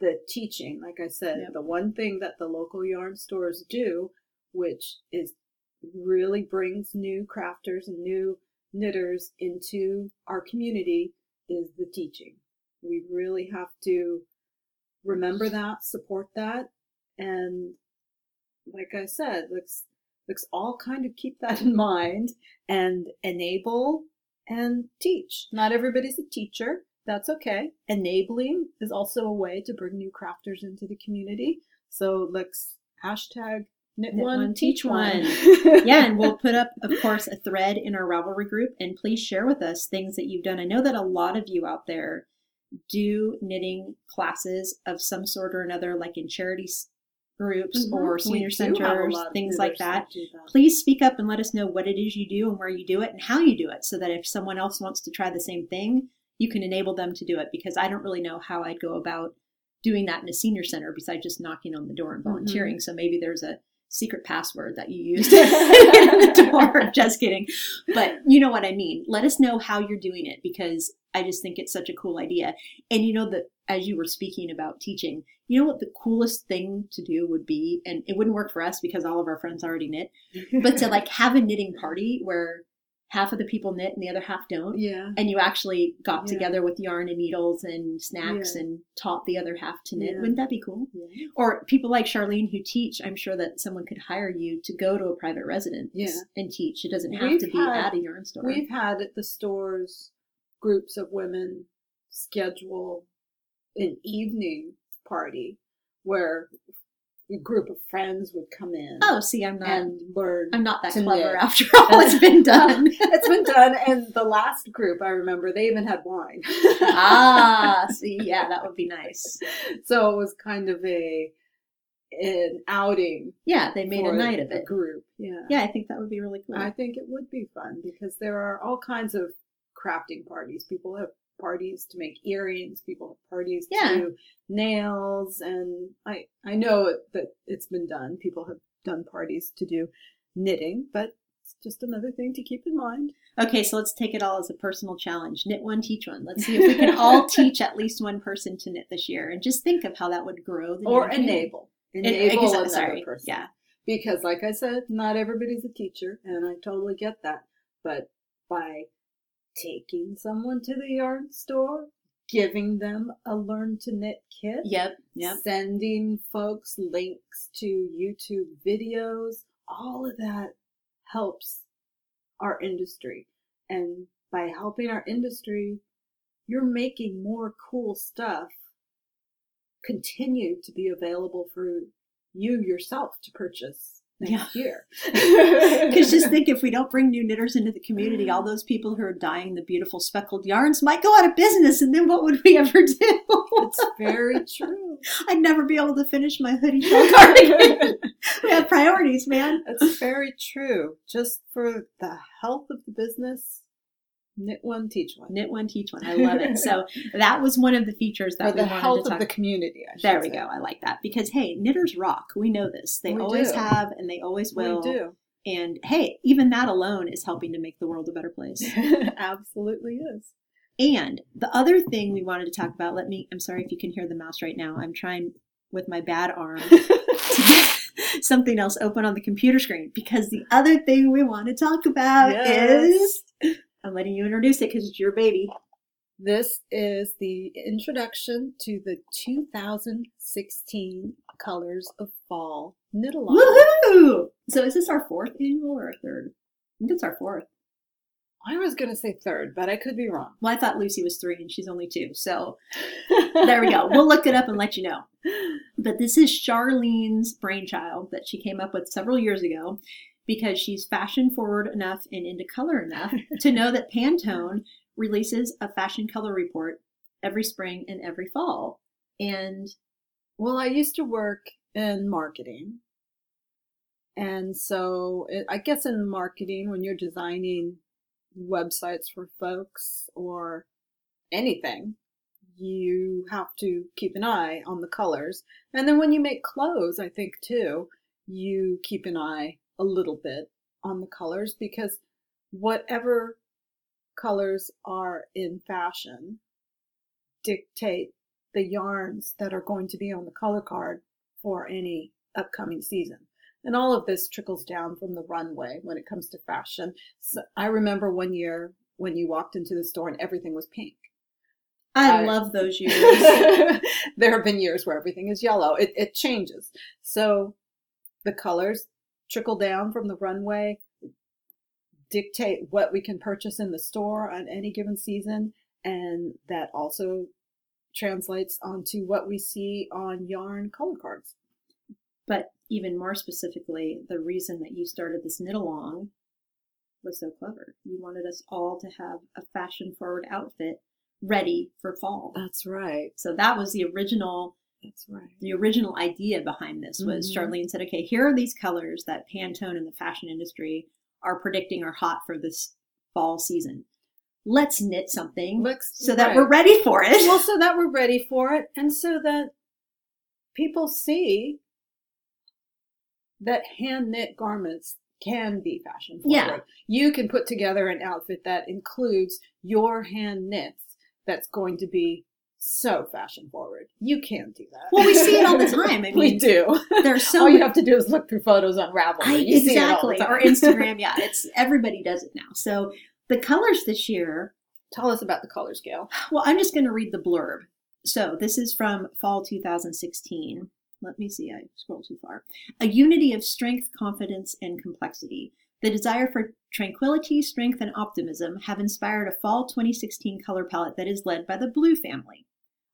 the teaching, like I said, Yep. the one thing that the local yarn stores do, which is really brings new crafters and new knitters into our community, is the teaching. We really have to remember that, support that, and like I said, let's let's all kind of keep that in mind and enable and teach. Not everybody's a teacher. That's okay. Enabling is also a way to bring new crafters into the community. So let's hashtag knit, Knit one, one, teach teach one. yeah, and we'll put up, of course, a thread in our Ravelry group, and please share with us things that you've done. I know that a lot of you out there do knitting classes of some sort or another, like in charities groups Mhm. or senior do have a centers, things like that. that. Please speak up and let us know what it is you do and where you do it and how you do it, so that if someone else wants to try the same thing, you can enable them to do it. Because I don't really know how I'd go about doing that in a senior center besides just knocking on the door and mm-hmm. volunteering. So maybe there's a secret password that you use to get in the door. Just kidding. But you know what I mean. Let us know how you're doing it because I just think it's such a cool idea. And you know that as you were speaking about teaching, you know what the coolest thing to do would be, and it wouldn't work for us because all of our friends already knit, but to like have a knitting party where half of the people knit and the other half don't. yeah. And you actually got Yeah. together with yarn and needles and snacks Yeah. and taught the other half to knit. Yeah. Wouldn't that be cool? Or people like Charlene who teach, I'm sure that someone could hire you to go to a private residence Yeah. and teach. It doesn't have We've to be had- at a yarn store. We've had at the stores groups of women schedule an evening party where group of friends would come in oh, see, I'm not. and learn. I'm not that clever knit. after all. It's been done. it's been done, and the last group I remember they even had wine. ah, see, yeah, that would be nice. so it was kind of a an outing. Yeah, they made a night of it. Group, yeah. Yeah, I think that would be really cool. I think it would be fun because there are all kinds of crafting parties. People have parties to make earrings. People have parties Yeah. to do nails, and I I know that it's been done. People have done parties to do knitting, but it's just another thing to keep in mind. Okay, so let's take it all as a personal challenge. Knit one, teach one. Let's see if we can all teach at least one person to knit this year, and just think of how that would grow the Or enable, enable exa- another sorry, person. yeah. because like I said, not everybody's a teacher, and I totally get that. But by taking someone to the yarn store, giving them a learn to knit kit, Yep. Yep. sending folks links to YouTube videos, all of that helps our industry. And by helping our industry, you're making more cool stuff continue to be available for you yourself to purchase next year. Because just think if we don't bring new knitters into the community, all mm. those people who are dyeing the beautiful speckled yarns might go out of business, and then what would we ever do? it's very true. I'd never be able to finish my hoodie cardigan. we have priorities, man. It's very true. Just for the health of the business, knit one, teach one. Knit one, teach one. I love it. So that was one of the features that For we the wanted health to talk. of the community. There we say. go. I like that because hey, knitters rock. We know this. They We always do. have, and they always will. We do. And hey, even that alone is helping to make the world a better place. Absolutely is. And the other thing we wanted to talk about, let me, I'm sorry if you can hear the mouse right now. I'm trying with my bad arm to get something else open on the computer screen because the other thing we want to talk about is, I'm letting you introduce it because it's your baby. This is the introduction to the 2016 Colors of Fall knit along. Woohoo! So is this our fourth annual or a third? I think it's our fourth. I was going to say third, but I could be wrong. Well, I thought Lucy was three and she's only two. So there we go. We'll look it up and let you know. But this is Charlene's brainchild that she came up with several years ago because she's fashion forward enough and into color enough to know that Pantone releases a fashion color report every spring and every fall. And Well, I used to work in marketing. And so it, I guess in marketing, when you're designing websites for folks or anything, you have to keep an eye on the colors. And then when you make clothes, I think too, you keep an eye a little bit on the colors because whatever colors are in fashion dictate the yarns that are going to be on the color card for any upcoming season. And all of this trickles down from the runway when it comes to fashion. So I remember one year when you walked into the store and everything was pink. I, I- love those years. there have been years where everything is yellow. It, it changes. So the colors trickle down from the runway, dictate what we can purchase in the store on any given season, and that also translates onto what we see on yarn color cards. but even more specifically, the reason that you started this knit along was so clever. You wanted us all to have a fashion forward outfit ready for fall. That's right. So that was the original That's right. the original idea behind this was Mhm. Charlene said, okay, here are these colors that Pantone and the fashion industry are predicting are hot for this fall season. Let's knit something Looks so that right. we're ready for it. well, so that we're ready for it, and so that people see that hand knit garments can be fashion forward. Yeah. You can put together an outfit that includes your hand knits that's going to be so fashion forward. You can do that. well, we see it all the time. I we do. there's so all you have to do is look through photos on Ravelry. I, you see it all the exactly. Or Instagram. Yeah, it's everybody does it now. So the colors this year, Tell us about the color scale. well, I'm just going to read the blurb. So this is from fall 2016. Let me see, I scrolled too far. A unity of strength, confidence, and complexity. The desire for tranquility, strength, and optimism have inspired a fall 2016 color palette that is led by the blue family.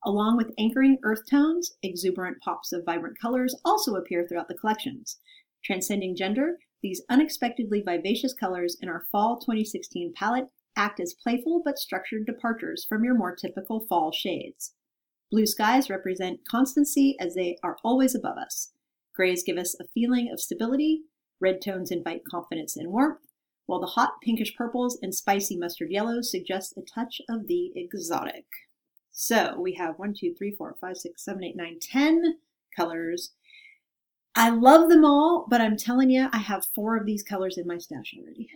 Along with anchoring earth tones, exuberant pops of vibrant colors also appear throughout the collections. Transcending gender, these unexpectedly vivacious colors in our fall 2016 palette act as playful but structured departures from your more typical fall shades. Blue skies represent constancy as they are always above us. Grays give us a feeling of stability. Red tones invite confidence and warmth, while the hot pinkish purples and spicy mustard yellows suggest a touch of the exotic. So we have one, two, three, four, five, six, seven, eight, nine, ten colors. I love them all, but I'm telling you, I have four of these colors in my stash already,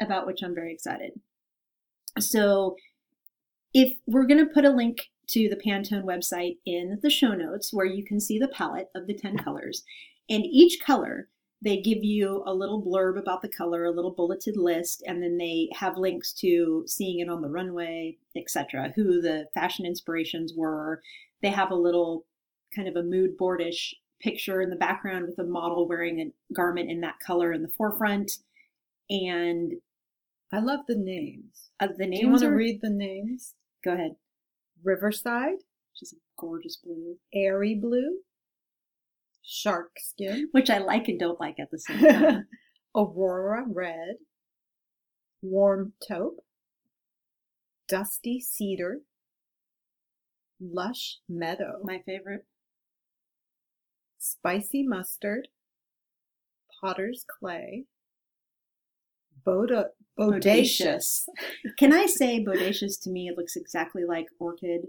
about which I'm very excited. So if we're going to put a link to the Pantone website in the show notes where you can see the palette of the 10 colors, and each color they give you a little blurb about the color, a little bulleted list, and then they have links to seeing it on the runway, etc. Who the fashion inspirations were. They have a little kind of a mood boardish picture in the background with a model wearing a garment in that color in the forefront. And I love the names. uh, the Do names you want to are- read the names? Go ahead. Riverside, Which is a gorgeous blue, Airy Blue, Shark Skin, which I like and don't like at the same time. Aurora Red, Warm Taupe, Dusty Cedar, Lush Meadow, My favorite. Spicy Mustard, Potter's Clay, Boda, Bodacious. Can I say bodacious to me? It looks exactly like orchid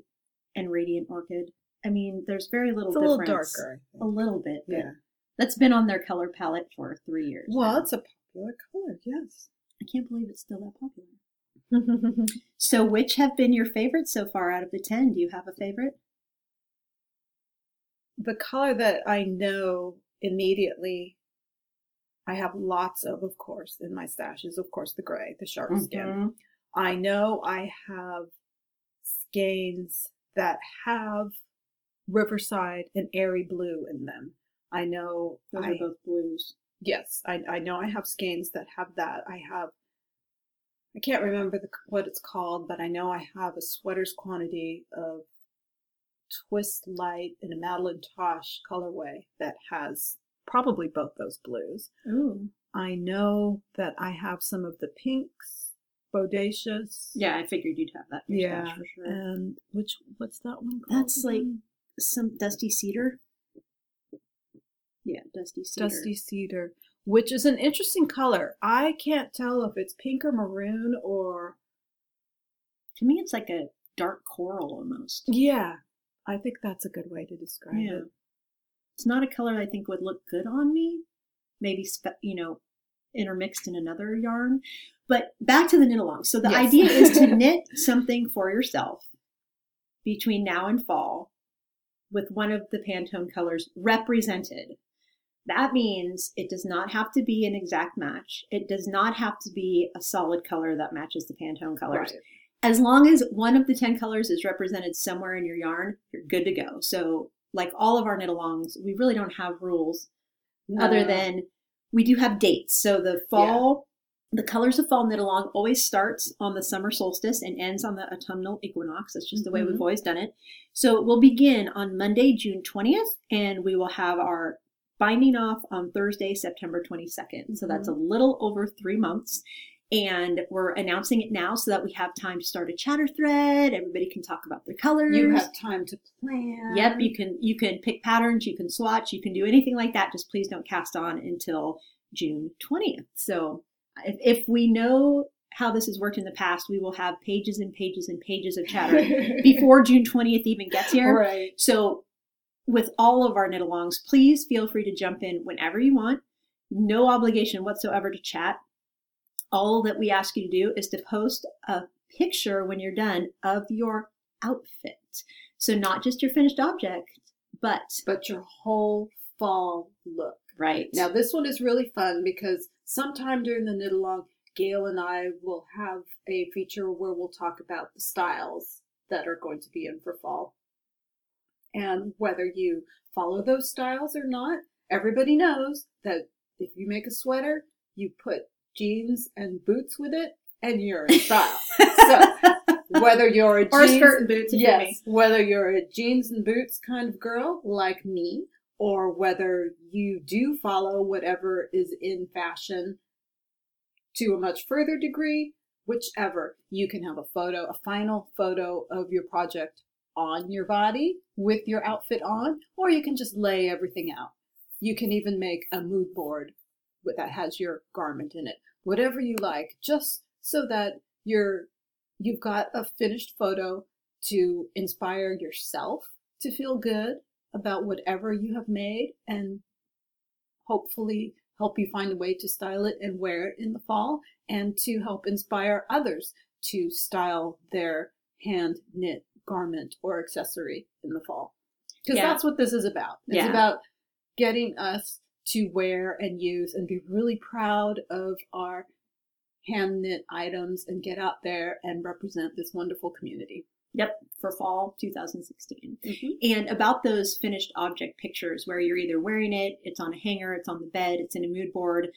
and radiant orchid. I mean, there's very little It's a little darker. A little bit. but Yeah. That's been on their color palette for three years. Well, now. it's a popular color, yes. I can't believe it's still that popular. So, which have been your favorites so far out of the 10? Do you have a favorite? the color that I know immediately, I have lots of, of course, in my stash is, of course, the gray, the shark skin. Mhm. I know I have skeins that have Riverside and Airy Blue in them. I know Those I, are both blues. yes, I, I know I have skeins that have that. I have, I can't remember the, what it's called, but I know I have a sweater's quantity of twist light in a Madeline Tosh colorway that has probably both those blues. Ooh. I know that I have some of the pinks, bodacious. Yeah, I figured you'd have that Yeah. for sure. And which what's that one called? That's like? Some dusty cedar. Yeah, dusty cedar. dusty cedar, which is an interesting color. I can't tell if it's pink or maroon or To me, it's like a dark coral almost. yeah. I think that's a good way to describe Yeah. it. It's not a color I think would look good on me. Maybe, spe- you know, intermixed in another yarn. But back to the knit along. So the Yes. idea is to knit something for yourself between now and fall with one of the Pantone colors represented. That means it does not have to be an exact match. It does not have to be a solid color that matches the Pantone colors Right. as long as one of the 10 colors is represented somewhere in your yarn, you're good to go. So, like all of our knit alongs, we really don't have rules other than we do have dates. So, the fall, the colors of fall knit along always starts on the summer solstice and ends on the autumnal equinox. That's just the way we've mm-hmm. always done it. So, we'll begin on Monday, June 20th, and we will have our binding off on Thursday, September 22nd. So, that's a mm-hmm. little over three months and we're announcing it now so that we have time to start a chatter thread. Everybody can talk about their colors. you have time to plan. Yep, you can you can pick patterns, you can swatch, you can do anything like that. Just please don't cast on until June 20th. So if, if we know how this has worked in the past, we will have pages and pages and pages of chatter before June 20th even gets here. right. So, with all of our knit alongs, please feel free to jump in whenever you want. No obligation whatsoever to chat. All that we ask you to do is to post a picture when you're done of your outfit. So, not just your finished object, but But your whole fall look. right. Now this one is really fun because sometime during the knit along, Gail and I will have a feature where we'll talk about the styles that are going to be in for fall. And whether you follow those styles or not, everybody knows that if you make a sweater, you put jeans and boots with it, and you're in style. so whether you're a or jeans, skirt and boots if you're me. Yes, whether you're a jeans and boots kind of girl like me, or whether you do follow whatever is in fashion to a much further degree, whichever, you can have a photo, a final photo of your project on your body with your outfit on, or you can just lay everything out. You can even make a mood board that has your garment in it, whatever you like, just so that you're you've got a finished photo to inspire yourself to feel good about whatever you have made and hopefully help you find a way to style it and wear it in the fall and to help inspire others to style their hand knit garment or accessory in the fall. Because Yeah. that's what this is about. It's Yeah. about getting us to wear and use and be really proud of our hand knit items and get out there and represent this wonderful community. Yep, for fall 2016. Mm-hmm. And about those finished object pictures where you're either wearing it, it's on a hanger, it's on the bed, it's in a mood board.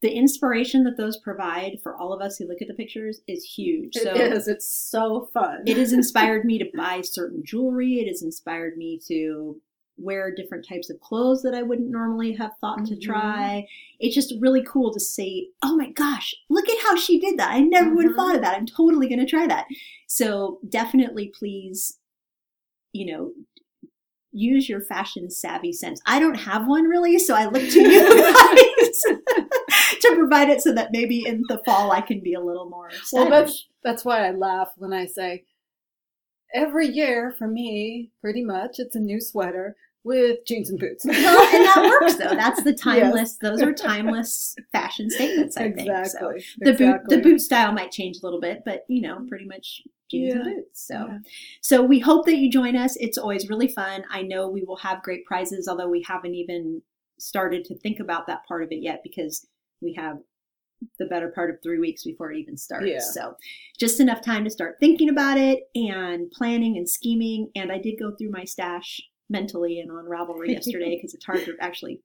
The inspiration that those provide for all of us who look at the pictures is huge. It so is. It's so fun. it has inspired me to buy certain jewelry. It has inspired me to wear different types of clothes that I wouldn't normally have thought to Mhm. try. It's just really cool to see, oh my gosh, look at how she did that. I never would have thought of that. I'm totally going to try that. So definitely please, you know, use your fashion savvy sense. I don't have one really, so I look to you guys to provide it so that maybe in the fall I can be a little more Well, that's that's why I laugh when I say every year for me, pretty much, it's a new sweater with jeans and boots. well, and that works though. That's the timeless. Those are timeless fashion statements. I think. So exactly. the boot the boot style might change a little bit, but you know, pretty much jeans and boots. So Yeah. so we hope that you join us. It's always really fun. I know we will have great prizes, although we haven't even started to think about that part of it yet because we have the better part of three weeks before it even starts. Yeah. So just enough time to start thinking about it and planning and scheming. And I did go through my stash mentally and on Ravelry yesterday because it's hard to actually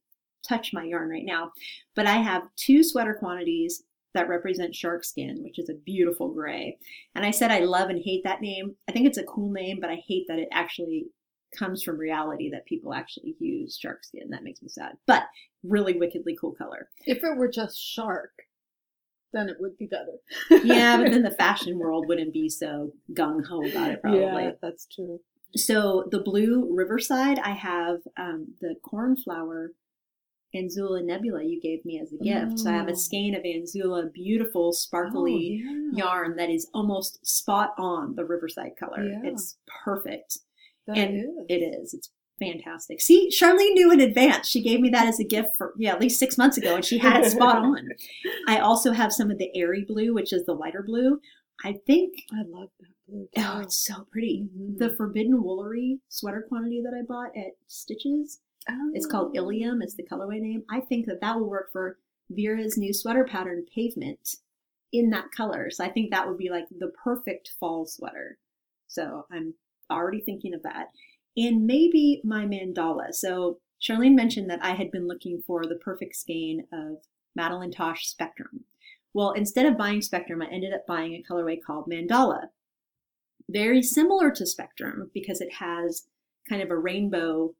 touch my yarn right now. But I have two sweater quantities that represent shark skin, which is a beautiful gray. And I said I love and hate that name. I think it's a cool name, but I hate that it actually comes from reality that people actually use shark skin. That makes me sad. But really wickedly cool color. If it were just shark, then it would be better. Yeah, but then the fashion world wouldn't be so gung ho about it, probably. Yeah, that's true. So the blue Riverside, I have um, the cornflower Anzula Nebula you gave me as a gift. So I have Oh. a skein of Anzula, beautiful, sparkly Oh, yeah. yarn that is almost spot on the Riverside color. Yeah. It's perfect. That and is. It is. It's fantastic. See, Charlene knew in advance. She gave me that as a gift for yeah, at least six months ago, and she had it spot on. I also have some of the airy blue, which is the lighter blue. I think I love that blue. oh, it's so pretty. Mhm. The Forbidden Woolery sweater quantity that I bought at Stitches. Oh. It's called Oh. Ilium. It's the colorway name. I think that that will work for Veera's new sweater pattern, Pavement, in that color. So I think that would be like the perfect fall sweater. So I'm already thinking of that. And maybe my mandala. So Charlene mentioned that I had been looking for the perfect skein of Madelinetosh Spectrum. Well, instead of buying Spectrum, I ended up buying a colorway called Mandala. Very similar to Spectrum because it has kind of a rainbow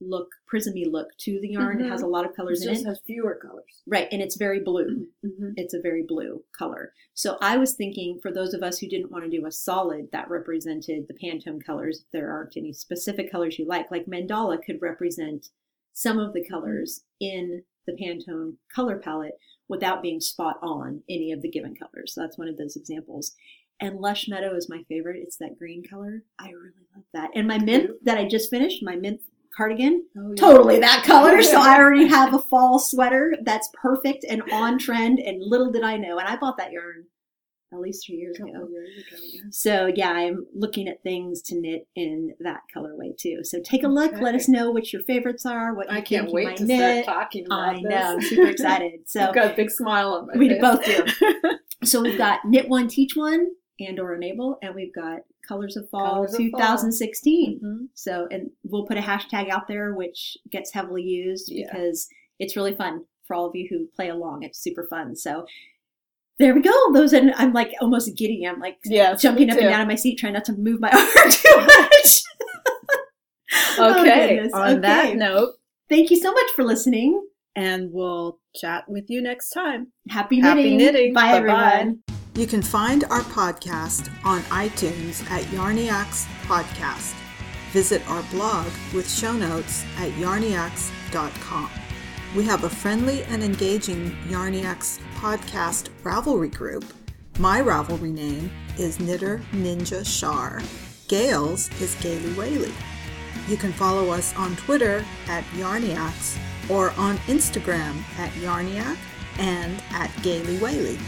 look, prismy look to the yarn. It has a lot of It colors in just it. Just has fewer colors. Right, and it's very blue. Mm-hmm. It's a very blue color. So I was thinking for those of us who didn't want to do a solid that represented the Pantone colors, if there aren't any specific colors you like, like Mandala could represent some of the colors in the Pantone color palette without being spot on any of the given colors. So that's one of those examples. And Lush Meadow is my favorite. It's that green color. I really love that. And my mint that I just finished, my mint cardigan, Oh, yeah. totally that color. So I already have a fall sweater that's perfect and on trend. And little did I know, and I bought that yarn at least three years ago. years ago, yes. So yeah, I'm looking at things to knit in that colorway too. So take a look. Let us know what your favorites are. What you I can't wait to knit. start talking about I know. I'm super excited. So I've got a big smile on my we face. both do. So we've got knit one, teach one, and or enable, and we've got colors of fall Colors of Fall. 2016. Mhm. So, and we'll put a hashtag out there, which gets heavily used Yeah. because it's really fun for all of you who play along. It's super fun. So, there we go. Those and I'm like almost giddy. I'm like Yes, jumping up and down in my seat, trying not to move my arm too much. Oh, Okay. goodness. on Okay. that note, Thank you so much for listening. and we'll chat with you next time. Happy knitting. Happy knitting. Bye, Bye-bye. everyone. You can find our podcast on iTunes at Yarniacs Podcast. Visit our blog with show notes at yarniacs.com. We have a friendly and engaging Yarniacs podcast Ravelry group. My Ravelry name is Knitter Ninja Shar. Gail's is Gaily Whaley. You can follow us on Twitter at Yarniacs or on Instagram at Yarniac and at Gaily Whaley.